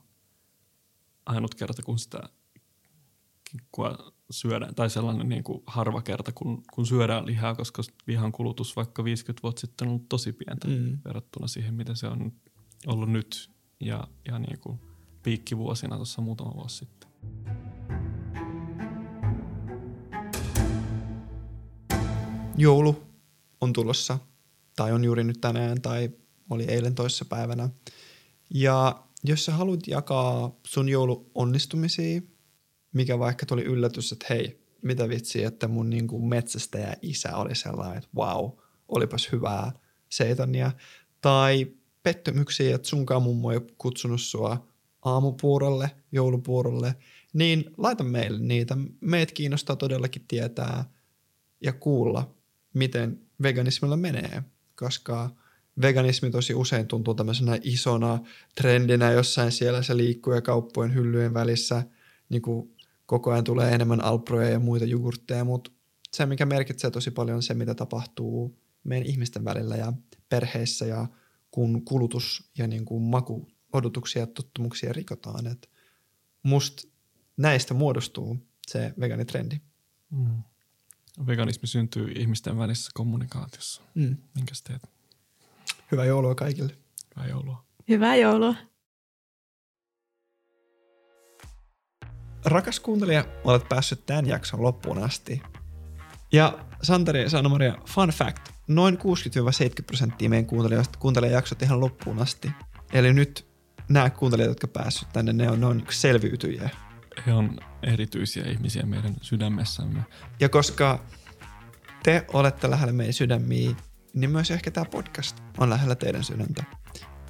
ainut kerta, kun sitä kinkkua syödään, tai sellainen niin kuin harva kerta, kun, kun syödään lihaa, koska lihan kulutus vaikka 50 vuotta sitten on ollut tosi pientä mm. verrattuna siihen, mitä se on ollut nyt ja, ja niin kuin piikkivuosina tuossa muutama vuosi sitten. Joulu on tulossa, tai on juuri nyt tänään, tai oli eilen toissa päivänä. Ja jos sä haluat jakaa sun joulu onnistumisia, mikä vaikka tuli yllätys, että hei, mitä vitsi, että mun niin kuin metsästäjä isä oli sellainen, että wow, olipas hyvää seitonia. Tai pettymyksiä, että sunkaan mummo ei kutsunut sua aamupuurolle, joulupuurolle, niin laita meille niitä. Meitä kiinnostaa todellakin tietää ja kuulla, miten veganismilla menee, koska veganismi tosi usein tuntuu tämmöisenä isona trendinä jossain siellä se liikkuu ja kauppojen hyllyjen välissä niin kuin koko ajan tulee enemmän alproja ja muita jogurtteja, mutta se, mikä merkitsee tosi paljon, on se, mitä tapahtuu meidän ihmisten välillä ja perheissä ja kun kulutus ja niin kuin maku, odotuksia ja tottumuksia rikotaan. Et musta näistä muodostuu se veganitrendi. Mm. Veganismi syntyy ihmisten välisessä kommunikaatiossa. Mm. Minkäs teet? Hyvää joulua kaikille. Hyvää joulua. Hyvää joulua. Rakas kuuntelija, olet päässyt tämän jakson loppuun asti. Ja Santeri ja Sanna-Maria, fun fact, noin 60-70 prosenttia meidän kuuntelijoista kuuntelee jaksot ihan loppuun asti. Eli nyt nämä kuuntelijat, jotka päässyt tänne, ne on, ne on selviytyjiä. He on erityisiä ihmisiä meidän sydämessämme. Ja koska te olette lähellä meidän sydämiä, niin myös ehkä tämä podcast on lähellä teidän sydäntä.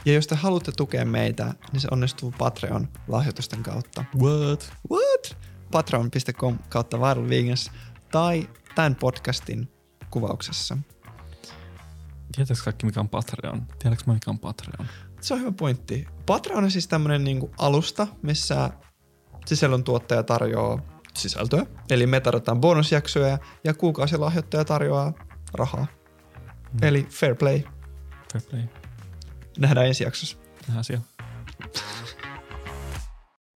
Ja jos te haluatte tukea meitä, niin se onnistuu Patreon lahjoitusten kautta. What? What? Patreon.com kautta Viral Vegans tai tämän podcastin kuvauksessa. Tiedätkö kaikki mikä on Patreon? Tiedätkö mä mikä on Patreon? Se on hyvä pointti. Patreon on siis tämmönen niinku alusta, missä sisällön tuottaja tarjoaa sisältöä. Eli me tarjotaan bonusjaksoja ja kuukausilahjoittaja tarjoaa rahaa. Mm. Eli fair play. Fair play. Nähdään ensi jaksossa. Nähdään siellä.